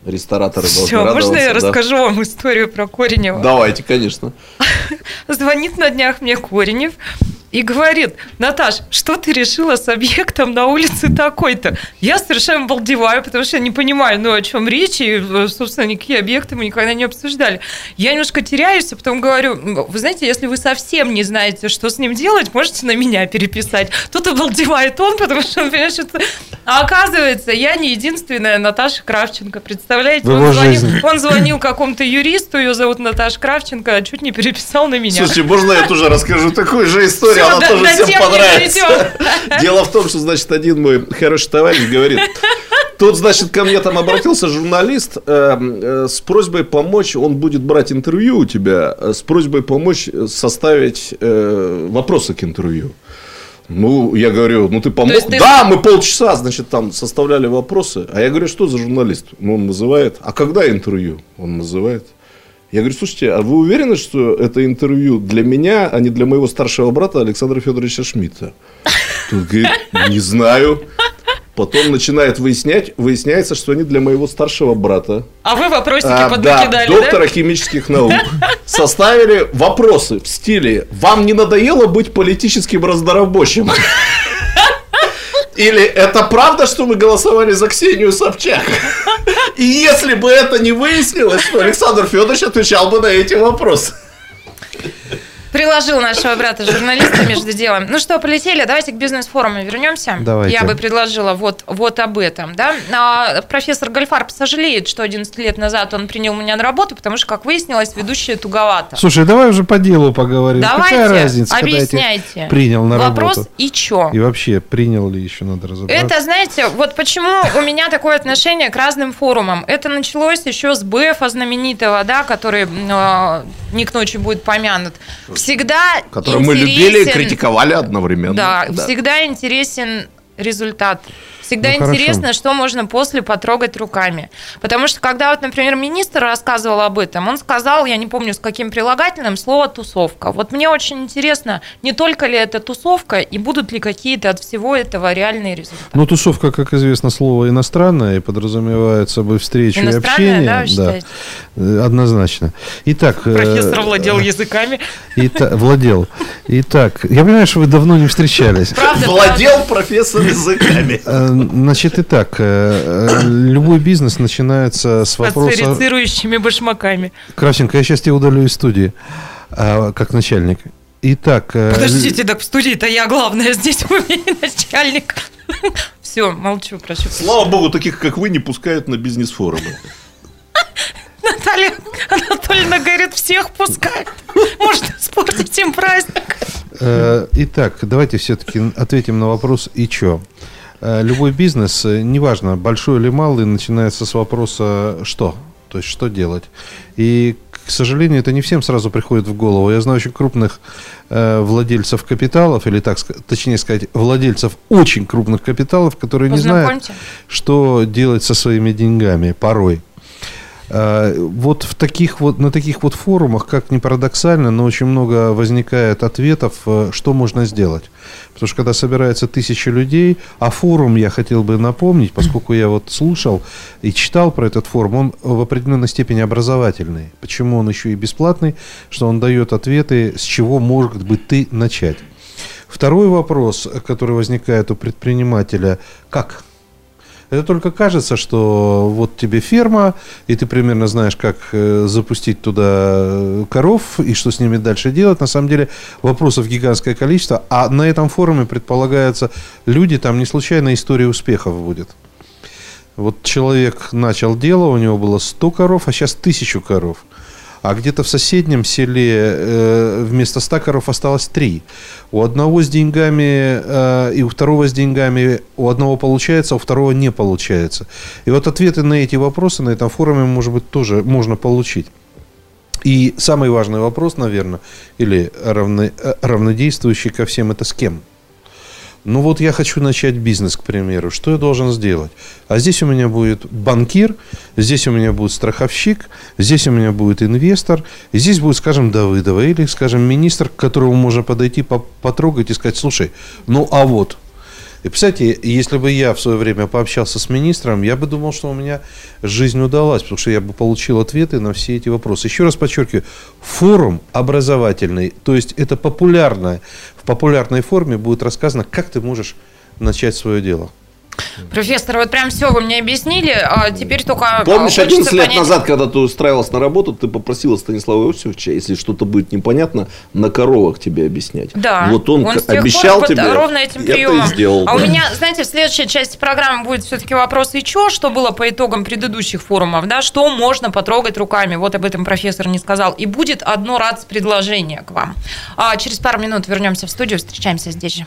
Рестораторы должны Все, радоваться. можно я да. расскажу вам историю про Коренева? Давайте, конечно. Звонит на днях мне Коренев и говорит, Наташ, что ты решила с объектом на улице такой-то? Я совершенно балдеваю, потому что я не понимаю, ну, о чем речь, и, э, собственно, никакие объекты мы никогда не обсуждали. Я немножко теряюсь, а потом говорю, «Ну, вы знаете, если вы совсем не знаете, что с ним делать, можете на меня переписать. Тут обалдевает он, потому что он, понимаешь, это... А оказывается, я не единственная Наташа Кравченко, представляете? Он звонил, он звонил какому-то юристу, ее зовут Наташа Кравченко, а чуть не переписал на меня. Слушайте, можно я тоже расскажу такую же историю? Всё, Она тоже всем понравится. Дело в том, что, значит, один мой хороший товарищ говорит, Тут, значит, ко мне там обратился журналист э, э, с просьбой помочь, он будет брать интервью у тебя, э, с просьбой помочь э, составить э, вопросы к интервью. Ну, я говорю, ну ты помог? ты- Да, мы полчаса, значит, там составляли вопросы. А я говорю, что за журналист? Ну, он называет. А когда интервью? Он называет. Я говорю, слушайте, а вы уверены, что это интервью для меня, а не для моего старшего брата Александра Федоровича Шмидта? Тут говорит, не знаю. Потом начинает выяснять, выясняется, что они для моего старшего брата, А вы вопросики а, да, поднакидали, доктора да? химических наук, составили вопросы в стиле «Вам не надоело быть политическим раздорабочим?» Или «Это правда, что вы голосовали за Ксению Собчак?» И если бы это не выяснилось, то Александр Федорович отвечал бы на эти вопросы. Приложил нашего брата журналиста между делом. Ну что, полетели, давайте к бизнес-форуму вернемся. Давайте. Я бы предложила вот, вот об этом. Да? А, профессор Гольфарб сожалеет, что 11 лет назад он принял меня на работу, потому что, как выяснилось, ведущая туговато. Слушай, давай уже по делу поговорим. Давайте, Какая разница, когда я объясняйте. принял на Вопрос работу? и чё? И вообще, принял ли еще надо разобраться. Это, знаете, вот почему у меня такое отношение к разным форумам. Это началось еще с БФа знаменитого, да, который э, не к ночи будет помянут. Всегда Который мы любили и интересен- критиковали одновременно. Да, всегда интересен результат. Всегда Ну, интересно, хорошо. что можно после потрогать руками. Потому что, когда вот, например, министр рассказывал об этом, он сказал, я не помню с каким прилагательным, слово «тусовка». Вот мне очень интересно, не только ли это тусовка, и будут ли какие-то от всего этого реальные результаты. Ну, тусовка, как известно, слово иностранное, и подразумевает собой встречу и Иностранное, общение. да, вы считаете? Э, однозначно. Итак, э, Профессор владел языками. Ита- владел. Итак, я понимаю, что вы давно не встречались. Правда, Владел профессор языками. Значит, итак, э, э, любой бизнес начинается с вопроса... фосфорицирующими башмаками. Кравченко, я сейчас тебя удалю из студии, а, как начальник. Итак, э, Подождите, так в студии-то я главная, здесь у меня начальник. Все, молчу, прошу. Слава богу, таких, как вы, не пускают на бизнес-форумы. Наталья Анатольевна говорит, всех пускают. Можно испортить им праздник. Итак, давайте все-таки ответим на вопрос «и чё?». Э, Любой бизнес, э, неважно, большой или малый, начинается с вопроса «что?». То есть, что делать? И, к сожалению, это не всем сразу приходит в голову. Я знаю очень крупных э, владельцев капиталов, или так, точнее сказать, владельцев очень крупных капиталов, которые не знают, что делать со своими деньгами порой. А, Вот в таких вот, на таких вот форумах, как ни парадоксально, но очень много возникает ответов, э, что можно сделать. Потому что когда собирается тысяча людей, а форум, я хотел бы напомнить, поскольку я вот слушал и читал про этот форум, он в определенной степени образовательный. Почему он еще и бесплатный? Что он дает ответы, с чего, может быть, ты начать. Второй вопрос, который возникает у предпринимателя, как это только кажется, что вот тебе ферма, и ты примерно знаешь, как э, запустить туда э, коров и что с ними дальше делать. На самом деле вопросов гигантское количество, а на этом форуме предполагается люди, там не случайно история успехов будет. Вот человек начал дело, у него было 100 коров, а сейчас 1000 коров. А где-то в соседнем селе э, вместо 100 коров осталось 3. У одного с деньгами э, и у второго с деньгами, у одного получается, а у второго не получается. И вот ответы на эти вопросы на этом форуме, может быть, тоже можно получить. И самый важный вопрос, наверное, или равно, э, равнодействующий ко всем, это с кем? Ну вот я хочу начать бизнес, к примеру. Что я должен сделать? А здесь у меня будет банкир, здесь у меня будет страховщик, здесь у меня будет инвестор, здесь будет, скажем, Давыдова или, скажем, министр, к которому можно подойти, по- потрогать и сказать, слушай, ну а вот. И, представьте, если бы я в свое время пообщался с министром, я бы думал, что у меня жизнь удалась, потому что я бы получил ответы на все эти вопросы. Еще раз подчеркиваю, форум образовательный, то есть это популярное, в популярной форме будет рассказано, как ты можешь начать свое дело. Профессор, вот прям все вы мне объяснили, а теперь только Помнишь, хочется 11 лет понять- назад, когда ты устраивалась на работу, ты попросила Станислава Иосифовича, если что-то будет непонятно, на коровах тебе объяснять. Да, Вот он, тех обещал пор тебе, ровно этим это и приемом. сделал. а у да. меня, знаете, в следующей части программы будет все-таки вопрос и чё, что было по итогам предыдущих форумов, да, что можно потрогать руками, вот об этом профессор не сказал, и будет одно рац предложение к вам. А через пару минут вернемся в студию, встречаемся здесь же.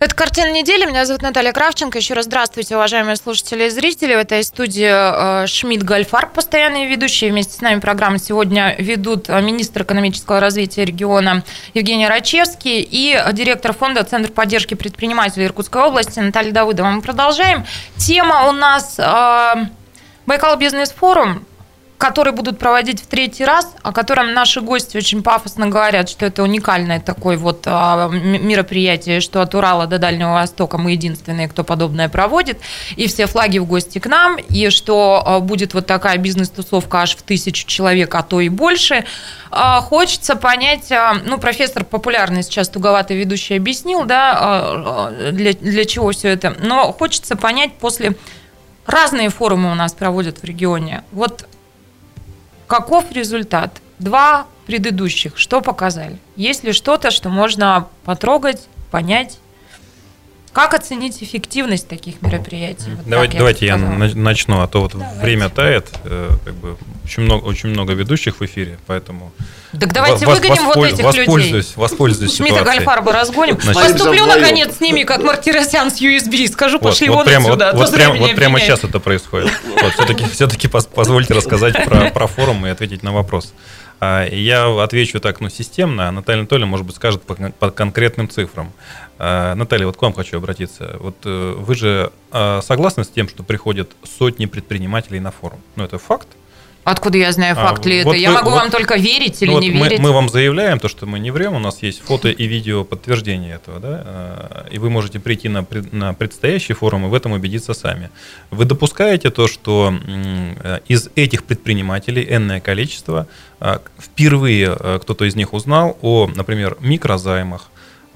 Это картина недели. Меня зовут Наталья Кравченко. Еще раз здравствуйте, уважаемые слушатели и зрители. В этой студии э, Шмидт Гальфарб, постоянные ведущие. Вместе с нами программу сегодня ведут э, министр экономического развития региона Евгений Рачевский и директор фонда Центр поддержки предпринимателей Иркутской области Наталья Давыдова. Мы продолжаем. Тема у нас э, Байкал Бизнес Форум который будут проводить в третий раз, о котором наши гости очень пафосно говорят, что это уникальное такое вот а, мероприятие, что от Урала до Дальнего Востока мы единственные, кто подобное проводит, и все флаги в гости к нам, и что а, будет вот такая бизнес-тусовка аж в тысячу человек, а то и больше. А, хочется понять, ну, профессор популярный сейчас туговатый ведущий объяснил, да, для, для чего все это, но хочется понять после разные форумы у нас проводят в регионе. Вот Каков результат? Два предыдущих, что показали? Есть ли что-то, что можно потрогать, понять? Как оценить эффективность таких мероприятий? Вот давайте я давайте я начну, а то вот давайте. время тает, э, как бы очень много, очень много ведущих в эфире, поэтому. Так давайте вас, выгоним вот этих воспользуюсь, людей. Воспользуюсь Шмидта Гальфарба разгоним. Значит, Поступлю, наконец, с ними, как Мартиросян с USB. Скажу, вот, пошли вот вон прямо, отсюда. Вот, вот, прямо, вот прямо сейчас это происходит. Вот, все-таки все позвольте рассказать про, про форум и ответить на вопрос. А, я отвечу так, ну, системно, Наталья Анатольевна, может быть, скажет по, по конкретным цифрам. А, Наталья, вот к вам хочу обратиться. Вот э, вы же а, согласны с тем, что приходят сотни предпринимателей на форум? Ну, это факт. Откуда я знаю, факт а, ли вот это? Я могу вот, вам только верить или ну, не вот верить. Мы, мы вам заявляем то, что мы не врем, у нас есть фото и видео подтверждение этого, да, и вы можете прийти на, на предстоящий форум и в этом убедиться сами. Вы допускаете то, что из этих предпринимателей энное количество впервые кто-то из них узнал о, например, микрозаймах,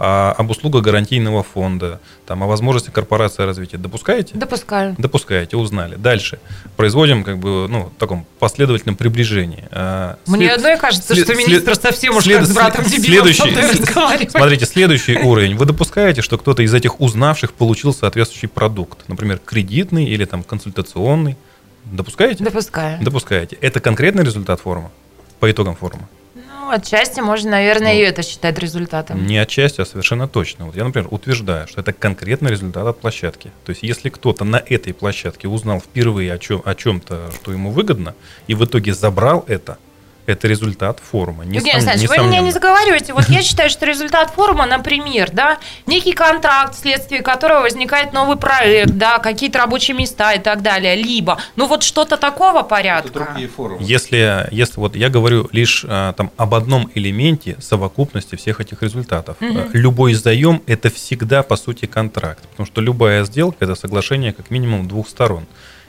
а, об услугах гарантийного фонда, там, о возможности корпорации развития. Допускаете? Допускаю. Допускаете, узнали. Дальше. Производим как бы, ну, в таком последовательном приближении. А, Мне след... одной кажется, след... что министр след... совсем уж след... как с братом следующий... Смотрите, следующий уровень. Вы допускаете, что кто-то из этих узнавших получил соответствующий продукт, например, кредитный или там консультационный. Допускаете? Допускаю. Допускаете. Это конкретный результат форума? По итогам форума? Отчасти можно, наверное, ну, и это считать результатом. Не отчасти, а совершенно точно. Вот я, например, утверждаю, что это конкретный результат от площадки. То есть, если кто-то на этой площадке узнал впервые о, чем, о чем-то, что ему выгодно, и в итоге забрал это, это результат форума. Евгений Александрович, вы меня не заговариваете. Вот я считаю, что результат форума, например, да, некий контракт, вследствие которого возникает новый проект, да, какие-то рабочие места и так далее, либо, ну вот что-то такого порядка. Это другие форумы. Если, если вот я говорю лишь а, там об одном элементе совокупности всех этих результатов. Угу. Любой заем – это всегда, по сути, контракт, потому что любая сделка – это соглашение как минимум двух сторон.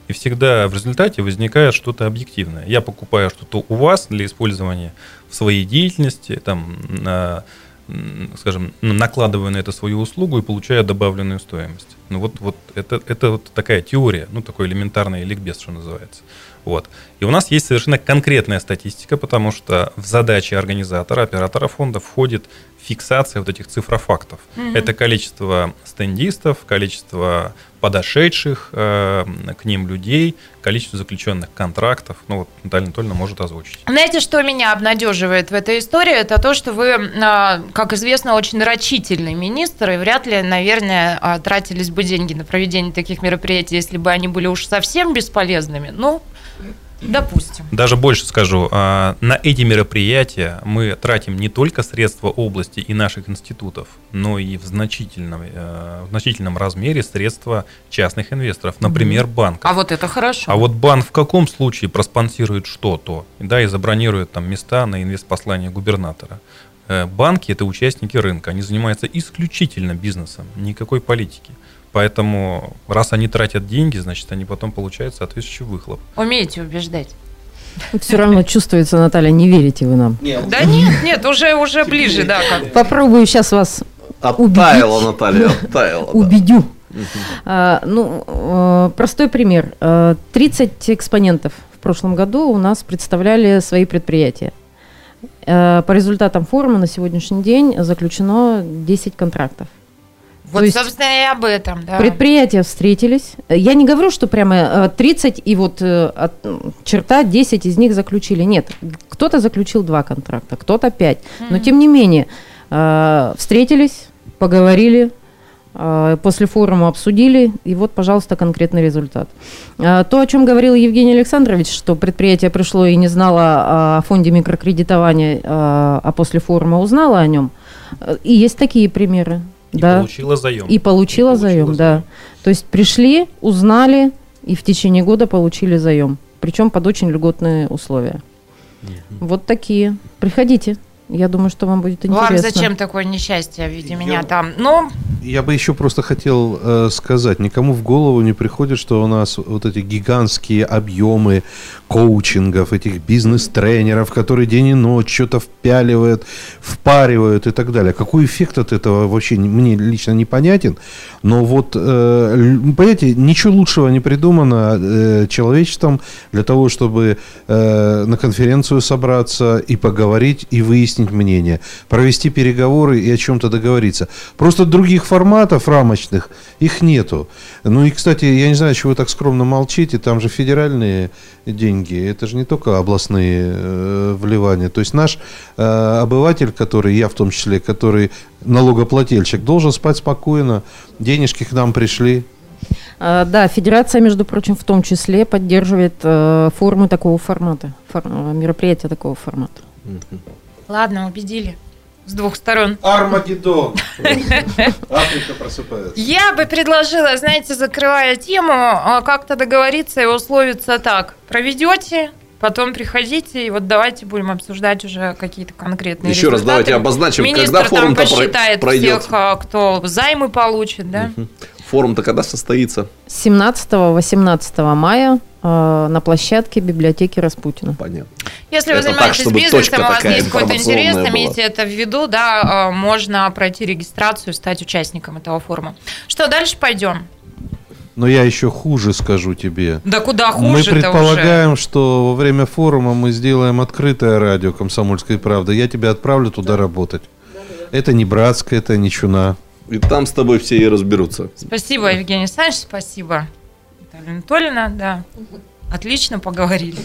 И всегда в результате возникает что-то объективное. Я покупаю что-то у вас для использования в своей деятельности, там, на, скажем, накладываю на это свою услугу и получаю добавленную стоимость. Ну вот, вот это, это вот такая теория, ну такой элементарный ликбез, что называется. Вот. И у нас есть совершенно конкретная статистика, потому что в задачи организатора, оператора фонда входит фиксация вот этих цифрофактов. Mm-hmm. Это количество стендистов, количество подошедших э, к ним людей, количество заключенных контрактов. Ну вот Наталья Анатольевна может озвучить. Знаете, что меня обнадеживает в этой истории? Это то, что вы, э, как известно, очень рачительный министр, и вряд ли, наверное, э, тратились бы деньги на проведение таких мероприятий, если бы они были уж совсем бесполезными. Ну, Допустим. Даже больше скажу, а, на эти мероприятия мы тратим не только средства области и наших институтов, но и в значительном, э, в значительном размере средства частных инвесторов, например, банков. А вот это хорошо. А вот банк в каком случае проспонсирует что-то, да, и забронирует там места на инвестпослание губернатора? Э, банки – это участники рынка, они занимаются исключительно бизнесом, никакой политики. Поэтому, раз они тратят деньги, значит, они потом получают соответствующий выхлоп. Умеете убеждать. Все равно чувствуется, Наталья, не верите вы нам. Нет. Да нет, нет, уже, уже ближе, да. Как. Попробую сейчас вас Оттаяла, убедить. Наталья, оттаяла. Убедю. А, ну, э, простой пример. 30 э, экспонентов в прошлом году у нас представляли свои предприятия. Э, по результатам форума на сегодняшний день заключено 10 контрактов. Вот, То есть, собственно, и об этом, да. Предприятия встретились. Я не говорю, что прямо 30 э, и вот э, от, черта 10 из них заключили. Нет, кто-то заключил два контракта, кто-то пять. Mm-hmm. Но тем не менее, э, встретились, поговорили, После форума обсудили, и вот, пожалуйста, конкретный результат. То, о чем говорил Евгений Александрович, что предприятие пришло и не знало о фонде микрокредитования, а после форума узнало о нем, и есть такие примеры. И да. получила заем. И получила заем, да. То есть пришли, узнали и в течение года получили заем. Причем под очень льготные условия. Вот такие. Приходите. Я думаю, что вам будет интересно. Вам зачем такое несчастье в виде меня там? Ну, Я бы еще просто хотел э, сказать, никому в голову не приходит, что у нас вот эти гигантские объемы коучингов, этих бизнес-тренеров, которые день и ночь что-то впяливают, впаривают и так далее. Какой эффект от этого вообще не- мне лично непонятен. Но вот, э, понимаете, ничего лучшего не придумано э, человечеством для того, чтобы э, на конференцию собраться и поговорить, и выяснить мнение, провести переговоры и о чем-то договориться. Просто других форматов рамочных их нету. Ну и, кстати, я не знаю, чего вы так скромно молчите, там же федеральные деньги, это же не только областные э, вливания. То есть наш э, обыватель, который, я в том числе, который налогоплательщик, должен спать спокойно, денежки к нам пришли, А, Да, Федерация, между прочим, в том числе поддерживает э, формы такого формата, фор- мероприятия такого формата. ладно, убедили. С двух сторон. Армагеддон. Африка просыпается. Я бы предложила, знаете, закрывая тему, а, как-то договориться и условиться так. Проведете, потом приходите, и вот давайте будем обсуждать уже какие-то конкретные Еще раз результаты. давайте обозначим, Министр когда там форум-то про- посчитает пройдет. всех, а, кто займы получит, да? Форум-то когда состоится? 17-18 мая на площадке библиотеки Распутина. Понятно. Если вы Это так, занимаетесь чтобы бизнесом, точка у вас есть какой-то интерес, была. имейте это в виду, да, а, можно пройти регистрацию, стать участником этого форума. Что, дальше пойдем? Но я еще хуже скажу тебе. Да куда Мы хуже-то уже? предполагаем, что во время форума мы сделаем открытое радио «Комсомольская правда». Я тебя отправлю туда работать. Это не братское, это не чуна. И там с тобой все и разберутся. Спасибо, Евгений Александрович, спасибо. Наталья Анатольевна, да. Отлично поговорили.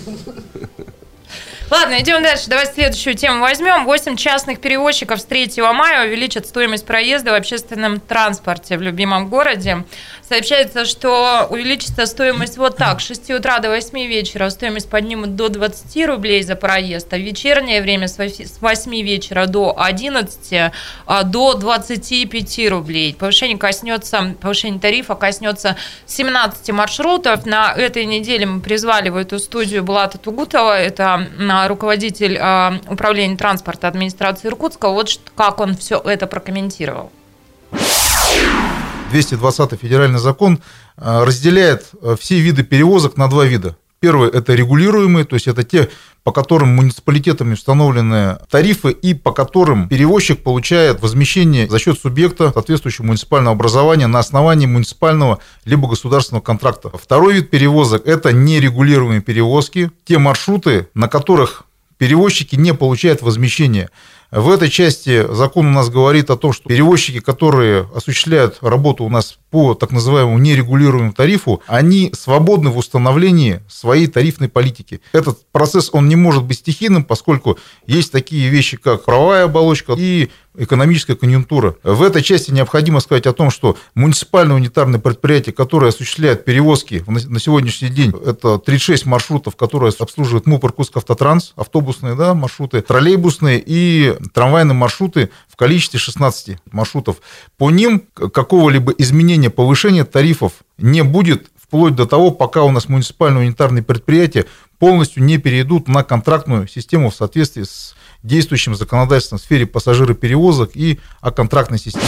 Ладно, идем дальше. Давайте следующую тему возьмем. 8 частных перевозчиков с 3 мая увеличат стоимость проезда в общественном транспорте в любимом городе. Сообщается, что увеличится стоимость вот так. С 6 утра до 8 вечера стоимость поднимут до 20 рублей за проезд, а в вечернее время с 8 вечера до 11 а, до 25 рублей. Повышение коснется, повышение тарифа коснется 17 маршрутов. На этой неделе мы призвали в эту студию Булата Тугутова, это а, руководитель а, управления транспорта администрации Иркутска. Вот как он все это прокомментировал. 220 федеральный закон э, разделяет э, все виды перевозок на два вида. Первый – это регулируемые, то есть это те, по которым муниципалитетами установлены тарифы и по которым перевозчик получает возмещение за счет субъекта соответствующего муниципального образования на основании муниципального либо государственного контракта. Второй вид перевозок – это нерегулируемые перевозки, те маршруты, на которых перевозчики не получают возмещения. В этой части закон у нас говорит о том, что перевозчики, которые осуществляют работу у нас по так называемому нерегулируемому тарифу, они свободны в установлении своей тарифной политики. Этот процесс, он не может быть стихийным, поскольку есть такие вещи, как правовая оболочка и экономическая конъюнктура. В этой части необходимо сказать о том, что муниципальное унитарное предприятие, которое осуществляет перевозки на сегодняшний день, это 36 маршрутов, которые обслуживает МУП Иркутск Автотранс, автобусные да, маршруты, троллейбусные и трамвайные маршруты количестве 16 маршрутов. По ним какого-либо изменения, повышения тарифов не будет вплоть до того, пока у нас муниципальные унитарные предприятия полностью не перейдут на контрактную систему в соответствии с действующим законодательством в сфере пассажироперевозок и о контрактной системе.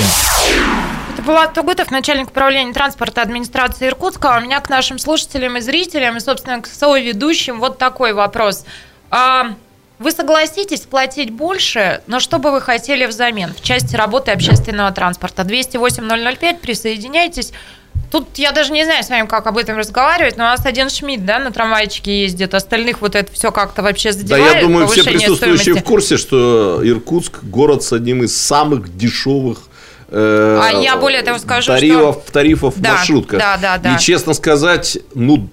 Это была Тугутов, начальник управления транспорта администрации Иркутска. У меня к нашим слушателям и зрителям, и, собственно, к соведущим вот такой вопрос. А, Вы согласитесь платить больше, но что бы вы хотели взамен в части работы общественного транспорта? 208-005, присоединяйтесь. Тут я даже не знаю с вами, как об этом разговаривать, но у нас один Шмидт, да, на трамвайчике ездит, остальных вот это все как-то вообще Да, задевает. я думаю, все присутствующие стоимости. в курсе, что Иркутск город с одним из самых дешевых э, А я более того скажу, тарифов, тарифов в Да, маршрутках. да, да, да. И честно сказать, ну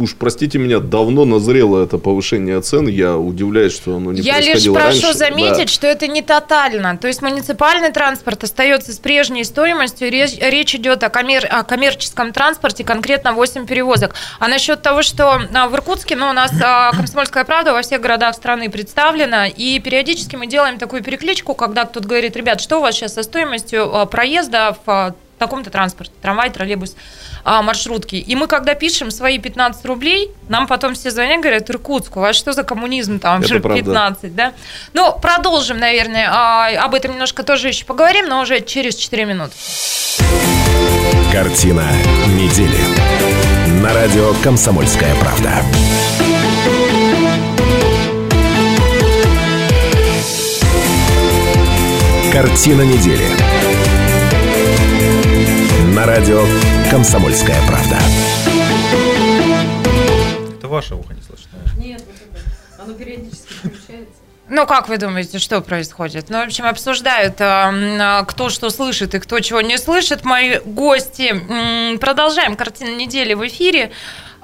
уж простите меня, давно назрело это повышение цен. Я удивляюсь, что оно не Я лишь прошу раньше. заметить, Да. что это не тотально. То есть муниципальный транспорт остается с прежней стоимостью. Речь, речь идет о, коммер- о коммерческом транспорте, конкретно 8 перевозок. А насчет того, что а, в Иркутске, ну, у нас а, «Комсомольская правда» во всех городах страны представлена, и периодически мы делаем такую перекличку, когда кто-то говорит, ребят, что у вас сейчас со стоимостью а, проезда в таком-то транспорте, трамвай, троллейбус, а, маршрутки. И мы, когда пишем свои 15 рублей, нам потом все звонят, говорят, Иркутск, у вас что за коммунизм там, Это же правда. 15, да? Ну, продолжим, наверное, а, об этом немножко тоже еще поговорим, но уже через 4 минуты. Картина недели. На радио «Комсомольская правда». Картина недели. На радио «Комсомольская правда». Это ваше ухо не слышно. Нет, оно периодически включается. Ну, как вы думаете, что происходит? Ну, в общем, обсуждают, а, м, а, кто что слышит и кто чего не слышит. Мои гости. Продолжаем картину недели в эфире.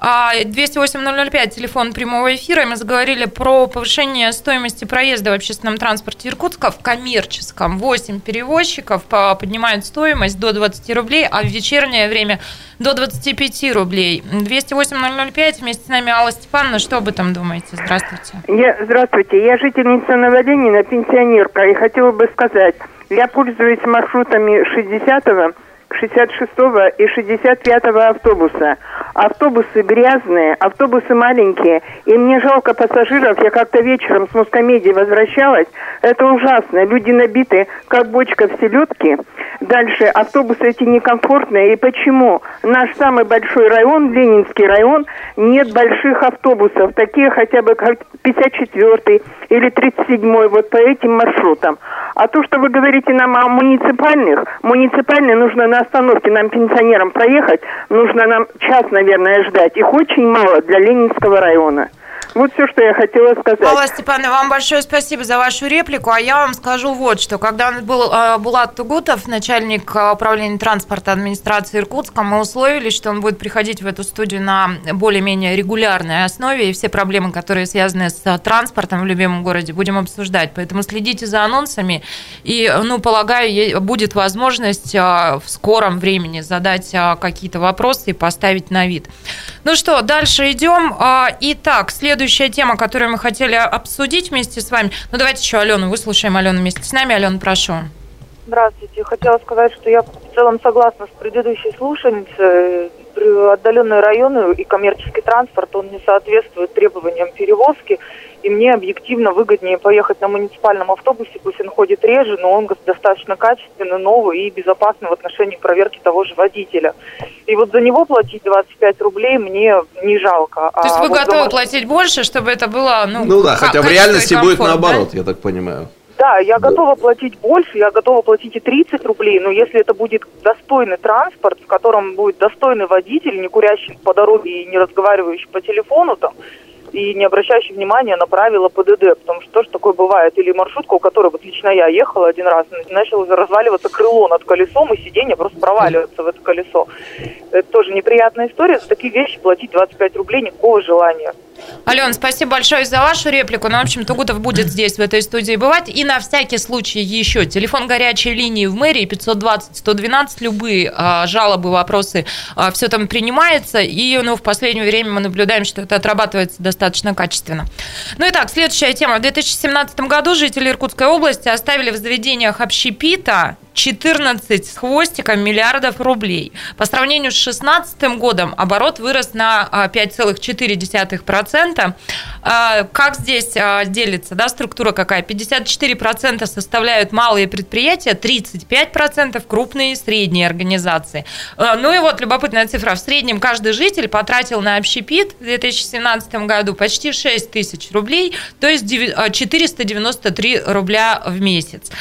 А, 208-005, телефон прямого эфира. Мы заговорили про повышение стоимости проезда в общественном транспорте Иркутска в коммерческом. 8 перевозчиков по- поднимают стоимость до 20 рублей, а в вечернее время до 25 рублей. 208-005, вместе с нами Алла Степановна. Что об этом думаете? Здравствуйте. Я, здравствуйте, я жительница Новоленина, пенсионерка, и хотела бы сказать, я пользуюсь маршрутами 60-го, 66-го и 65-го автобуса. Автобусы грязные, автобусы маленькие, и мне жалко пассажиров. Я как-то вечером с Мускомедии возвращалась. Это ужасно. Люди набиты, как бочка в селедке. Дальше автобусы эти некомфортные. И почему? Наш самый большой район, Ленинский район, нет больших автобусов. Такие хотя бы как 54 или 37 вот по этим маршрутам. А то, что вы говорите нам о муниципальных, муниципальные нужно на остановке нам, пенсионерам, проехать, нужно нам час, наверное, ждать. Их очень мало для Ленинского района. Вот все, что я хотела сказать. Алла Степановна, вам большое спасибо за вашу реплику, а я вам скажу вот что. Когда был э, Булат Тугутов, начальник э, управления транспорта администрации Иркутска, мы условились, что он будет приходить в эту студию на более-менее регулярной основе, и все проблемы, которые связаны с э, транспортом в любимом городе, будем обсуждать. Поэтому следите за анонсами, и, ну, полагаю, будет возможность в скором времени задать какие-то вопросы и поставить на вид. Ну что, дальше идем. Итак, следующая тема, которую мы хотели обсудить вместе с вами. Ну, давайте еще Алену выслушаем. Алена вместе с нами. Алена, прошу. Здравствуйте. Хотела сказать, что я в целом согласна с предыдущей слушательницей. При- Отдаленные районы и коммерческий транспорт, он не соответствует требованиям перевозки. И мне объективно выгоднее поехать на муниципальном автобусе, пусть он ходит реже, но он достаточно качественный, новый и безопасный в отношении проверки того же водителя. И вот за него платить 25 рублей мне не жалко. То есть А вы вот за готовы маршрут- платить больше, чтобы это было, ну, Ну да, хотя в реальности будет комфорт, да? наоборот, я так понимаю. Да, я готова платить больше, я готова платить и 30 рублей, но если это будет достойный транспорт, в котором будет достойный водитель, не курящий по дороге и не разговаривающий по телефону там, и не обращающий внимания на правила ПДД, потому что тоже такое бывает. Или маршрутка, у которой вот лично я ехала один раз, начало разваливаться крыло над колесом, и сиденье просто проваливается в это колесо. Это тоже неприятная история. За такие вещи платить 25 рублей никакого желания. Алена, спасибо большое за вашу реплику. Ну, в общем, Тугутов будет здесь, в этой студии бывать. И на всякий случай еще. Телефон горячей линии в мэрии 520-112. Любые а, жалобы, вопросы, все там принимается. И ну, в последнее время мы наблюдаем, что это отрабатывается достаточно качественно. Ну и так, следующая тема. В 2017 году жители Иркутской области оставили в заведениях общепита 14 с хвостиком миллиардов рублей. По сравнению с 2016 годом оборот вырос на а, 5,4%. А, Как здесь а, делится да, структура какая? 54% составляют малые предприятия, 35% крупные и средние организации. А, Ну и вот любопытная цифра. В среднем каждый житель потратил на общепит в 2017 году почти 6 тысяч рублей, то есть деви- а, 493 рубля в месяц.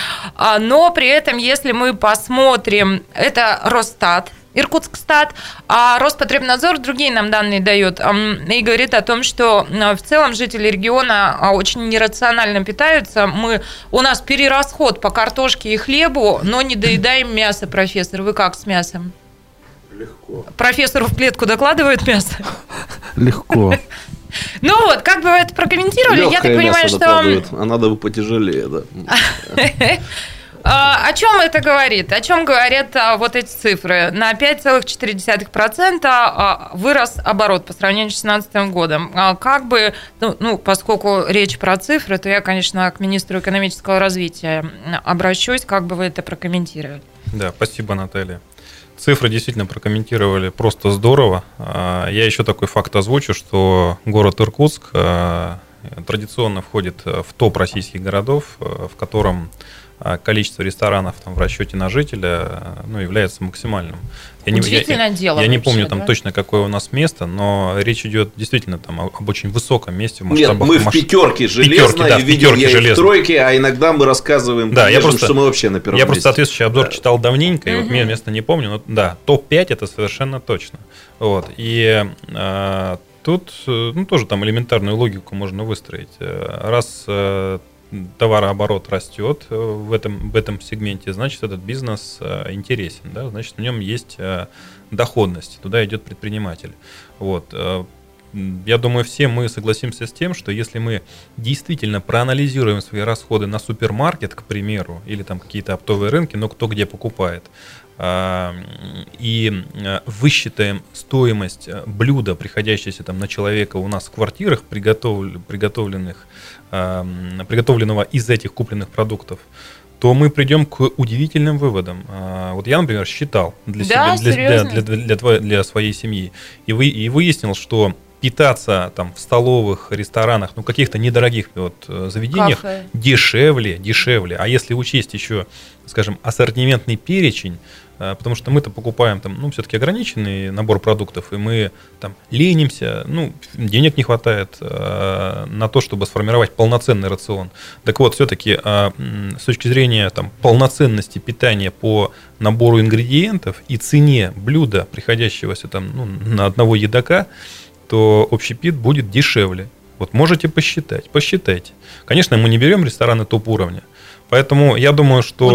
Но при этом, если мы посмотрим, это Росстат, Иркутскстат, а Роспотребнадзор другие нам данные дает и говорит о том, что а, в целом жители региона а, очень нерационально питаются. Мы, у нас перерасход по картошке и хлебу, но не доедаем мясо, профессор. Вы как с мясом? Легко. Профессору в клетку докладывают мясо? Легко. Ну вот, как бы вы это прокомментировали? Я так Легкое понимаю, мясо что... а надо бы потяжелее, да. А, О чем это говорит? О чем говорят а, вот эти цифры? На 5,4% а, вырос оборот по сравнению с 2016 годом. А, Как бы, ну, ну, поскольку речь про цифры, то я, конечно, к министру экономического развития обращусь. Как бы вы это прокомментировали? Да, спасибо, Наталья. Цифры действительно прокомментировали просто здорово. А, Я еще такой факт озвучу, что город Иркутск а, традиционно входит в топ российских городов, а, в котором количество ресторанов там, в расчете на жителя а, ну, является максимальным. Я не, я, дело я не вообще, помню там да? точно, какое у нас место, но речь идет действительно там об очень высоком месте в Нет, мы в масш- пятерке железной, Пятерке, да, в видел пятерке я и в тройке, а иногда мы рассказываем, Да, я просто- что мы вообще на первом Я просто месте. соответствующий обзор читал давненько, и вот Мгм. мне место не помню, но да, топ-5 это совершенно точно. Вот. И э, тут э, ну, тоже там элементарную логику можно выстроить. Э, Раз э, товарооборот растет э, в этом, в этом сегменте, значит, этот бизнес э, интересен, да? значит, в нем есть э, доходность, туда идет предприниматель. Вот. Я думаю, все мы согласимся с тем, что если мы действительно проанализируем свои расходы на супермаркет, к примеру, или там какие-то оптовые рынки, но кто где покупает, и высчитаем стоимость блюда, приходящегося там на человека у нас в квартирах, приготовленных, приготовленного из этих купленных продуктов, то мы придем к удивительным выводам. А, Вот я, например, считал для Да, себя, для, для, для, для для своей семьи и, вы, и выяснил, что питаться там в столовых, ресторанах, ну каких-то недорогих вот э, заведениях Кафе. дешевле, дешевле. А если учесть еще, скажем, ассортиментный перечень, потому что мы-то покупаем там, ну, все-таки ограниченный набор продуктов, и мы там ленимся, ну, денег не хватает э, на то, чтобы сформировать полноценный рацион. Так вот, все-таки с точки зрения там полноценности питания по набору ингредиентов и цене блюда, приходящегося там ну, на одного едока, то общепит будет дешевле. Вот можете посчитать, посчитайте. Конечно, мы не берем рестораны топ-уровня. Поэтому я думаю, что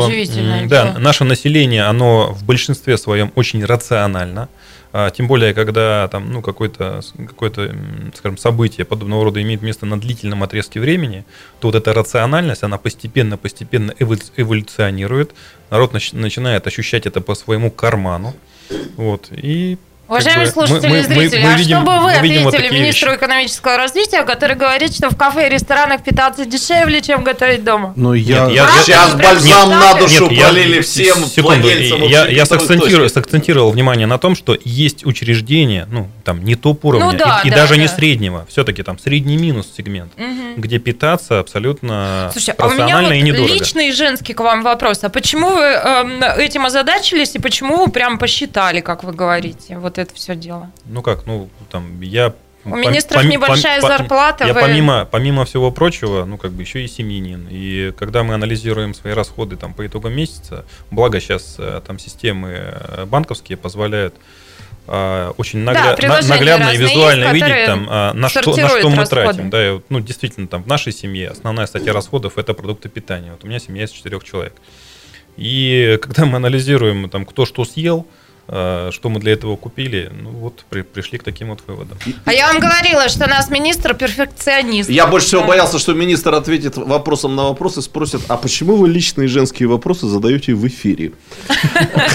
да, наше население, оно в большинстве своем очень рационально. А, Тем более, когда там, ну, какое-то, какое-то, скажем, событие подобного рода имеет место на длительном отрезке времени, то вот эта рациональность, она постепенно-постепенно эволю- эволюционирует. Народ нач- начинает ощущать это по своему карману. Вот. И как Уважаемые бы слушатели мы- и мы- зрители, мы а видим- что бы вы мы вот ответили такие министру вещи. экономического развития, который говорит, что в кафе и ресторанах питаться дешевле, чем готовить дома? Но я... Нет, я- Правда? Сейчас бальзам на душу Нет, я- пролили всем секунду, владельцам я, я сакцентирую, сакцентировал внимание на том, что есть учреждения, ну, там, не топ уровня, Ну да, и, и да, даже да. не среднего, все-таки там средний минус сегмент, Мгм. где питаться абсолютно Слушайте, а у меня рационально вот и недорого. личный и женский к вам вопрос. А почему вы эм, этим озадачились и почему вы прям посчитали, как вы говорите, вот это все дело? Ну как, ну, там, я... У пом- министров поми- небольшая пом- зарплата, Я вы- помимо, помимо всего прочего, ну, как бы еще и семьянин. И когда мы анализируем свои расходы там по итогам месяца, благо сейчас э, там системы э, банковские позволяют а, очень Да, нагля- на- приложения наглядно и визуально есть, видеть, там, а, на, что, на что мы расходы. тратим. Да, и вот, ну, действительно, там, в нашей семье основная статья расходов – это продукты питания. Вот у меня семья из четырех человек. И когда мы анализируем, там, кто что съел, что мы для этого купили, ну вот при- пришли к таким вот выводам. А я вам говорила, что нас министр перфекционист. Я больше всего боялся, что министр ответит вопросом на вопрос и спросит, а почему вы личные женские вопросы задаете в эфире?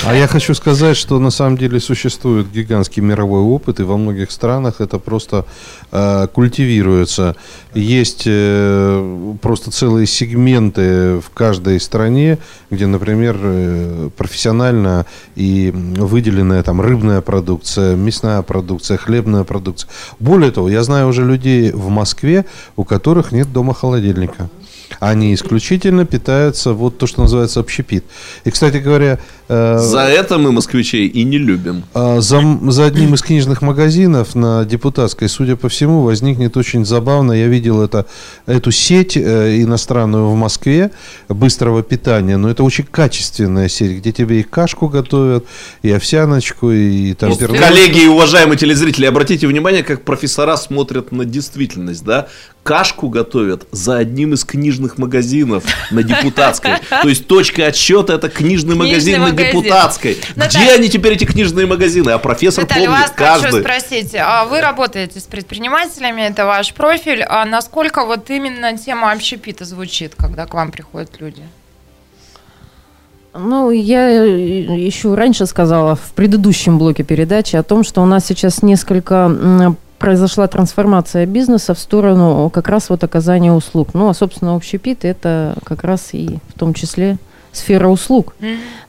А я хочу сказать, что на самом деле существует гигантский мировой опыт, и во многих странах это просто э, культивируется. Есть э, просто целые сегменты в каждой стране, где, например, э, профессионально и выделенная там рыбная продукция, мясная продукция, хлебная продукция. Более того, я знаю уже людей в Москве, у которых нет дома холодильника. Они исключительно питаются вот то, что называется общепит. И, кстати говоря, За это мы москвичей и не любим. а, за, за одним из книжных магазинов на Депутатской, судя по всему, возникнет очень забавно. Я видел это, эту сеть э, иностранную в Москве быстрого питания, но это очень качественная сеть, где тебе и кашку готовят, и овсяночку, и там Вот, коллеги и уважаемые телезрители, обратите внимание, как профессора смотрят на действительность, да? кашку готовят за одним из книжных магазинов на Депутатской. То есть точка отсчета это книжный, магазин. на Депутатской. Наталья- Где они теперь, эти книжные магазины? А профессор Наталья, помнит вас хочу каждый. спросить, а вы работаете с предпринимателями, это ваш профиль, а насколько вот именно тема общепита звучит, когда к вам приходят люди? Ну, я еще раньше сказала в предыдущем блоке передачи о том, что у нас сейчас несколько произошла трансформация бизнеса в сторону как раз вот оказания услуг. Ну, а, собственно, общепит – это как раз и в том числе сфера услуг.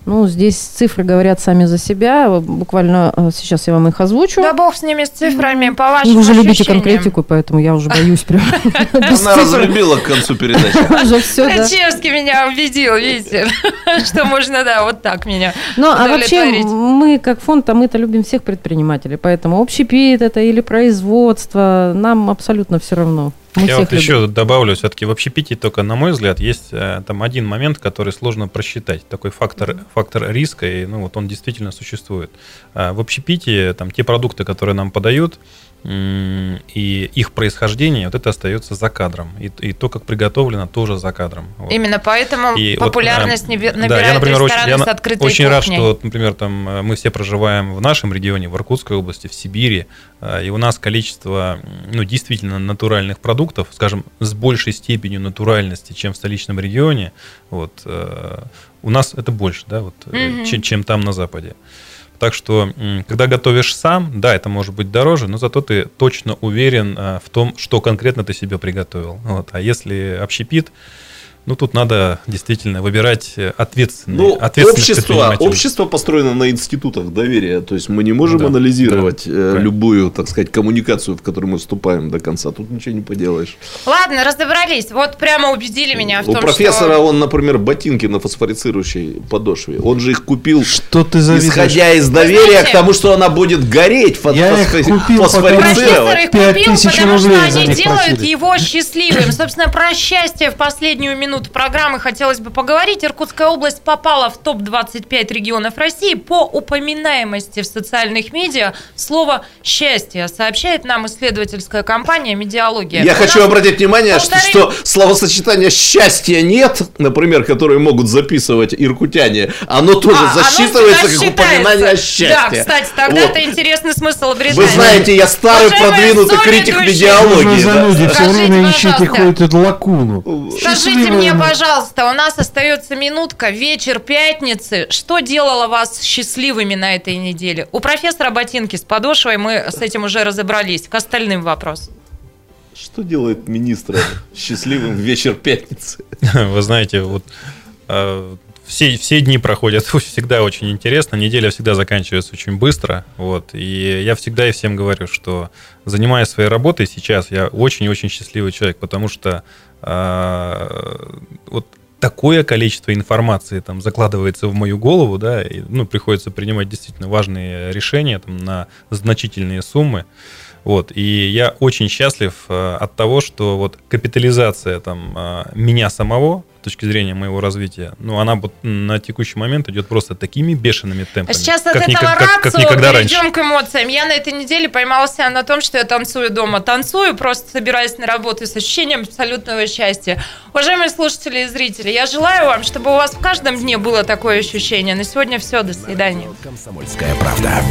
Ну, здесь цифры говорят сами за себя. Буквально э, сейчас я вам их озвучу. Да бог с ними, с цифрами, по вашим Вы же любите конкретику, поэтому я уже боюсь прям. Она разлюбила к концу передачи. Уже все, да. Чевский меня убедил, видите, что можно, да, вот так меня Ну, а вообще мы, как фонд, а мы-то любим всех предпринимателей, поэтому общепит это или производство, нам абсолютно все равно. Мы Я вот еще любим. добавлю, все-таки в общепите только, на мой взгляд, есть э, там один момент, который сложно просчитать. Такой фактор, фактор риска, и ну, вот он действительно существует. А В общепите там те продукты, которые нам подают, и их происхождение, вот это остается за кадром. И, и то, как приготовлено, тоже за кадром. Вот. Именно поэтому И вот, популярность э, неби- да, я, например, очень, я с открытой очень рад, кухней. что, вот, например, там э, мы все проживаем в нашем регионе, в Иркутской области, в Сибири, э, и у нас количество, ну, действительно натуральных продуктов, скажем, с большей степенью натуральности, чем в столичном регионе, вот, у нас это больше, да, вот, Мгм. чем, чем там на Западе. Так что, когда готовишь сам, да, это может быть дороже, но зато ты точно уверен э, в том, что конкретно ты себе приготовил. Вот. А если общепит, ну тут надо действительно выбирать э, ответственные, Ну, общество, общество построено на институтах доверия. То есть мы не можем Да, анализировать да, э, любую, так сказать, коммуникацию, в которую мы вступаем до конца. Тут ничего не поделаешь. Ладно, разобрались. Вот прямо убедили меня в У том, профессора, что... он, например, ботинки на фосфорицирующей подошве. Он же их купил, Что ты завидуешь? исходя из доверия знаете- к тому, что она будет гореть, фос- Я их купил, Профессор фосфорицировать. их Пять купил, потому что они делают просили. его счастливым. Собственно, про счастье в последнюю минуту программы хотелось бы поговорить. Иркутская область попала в топ-25 регионов России по упоминаемости в социальных медиа слова «счастье», сообщает нам исследовательская компания «Медиалогия». Я У хочу нас обратить внимание, что, полторы- что словосочетание «счастья нет», например, которое могут записывать иркутяне, оно тоже А, оно засчитывается всегда как упоминание о счастье. Да, кстати, тогда Вот. это интересный смысл обретает. Вы знаете, я старый Уважаемые продвинутый критик медиалогии. за да. все время ищите какую-то лакуну. Скажите Счастливая мне, пожалуйста, у нас остается минутка, вечер пятницы. Что делало вас счастливыми на этой неделе? У профессора ботинки с подошвой, мы с этим уже разобрались. К остальным вопрос. Что делает министр счастливым в вечер пятницы? Вы знаете, вот э, все, все дни проходят всегда очень интересно, неделя всегда заканчивается очень быстро, вот, и я всегда и всем говорю, что занимаясь своей работой сейчас, я очень-очень счастливый человек, потому что э, вот такое количество информации там закладывается в мою голову, да, и, ну, приходится принимать действительно важные решения там, на значительные суммы. Вот, и я очень счастлив э, от того, что вот капитализация там э, меня самого, точки зрения моего развития, ну, она вот на текущий момент идет просто такими бешеными А темпами. сейчас от как этого никак- как- как рацио никогда раньше. перейдем к эмоциям. Я на этой неделе поймала себя на том, что я танцую дома. Танцую, просто собираясь на работу с ощущением абсолютного счастья. Уважаемые слушатели и зрители, я желаю вам, чтобы у вас в каждом дне было такое ощущение. На сегодня все. До свидания. Комсомольская правда.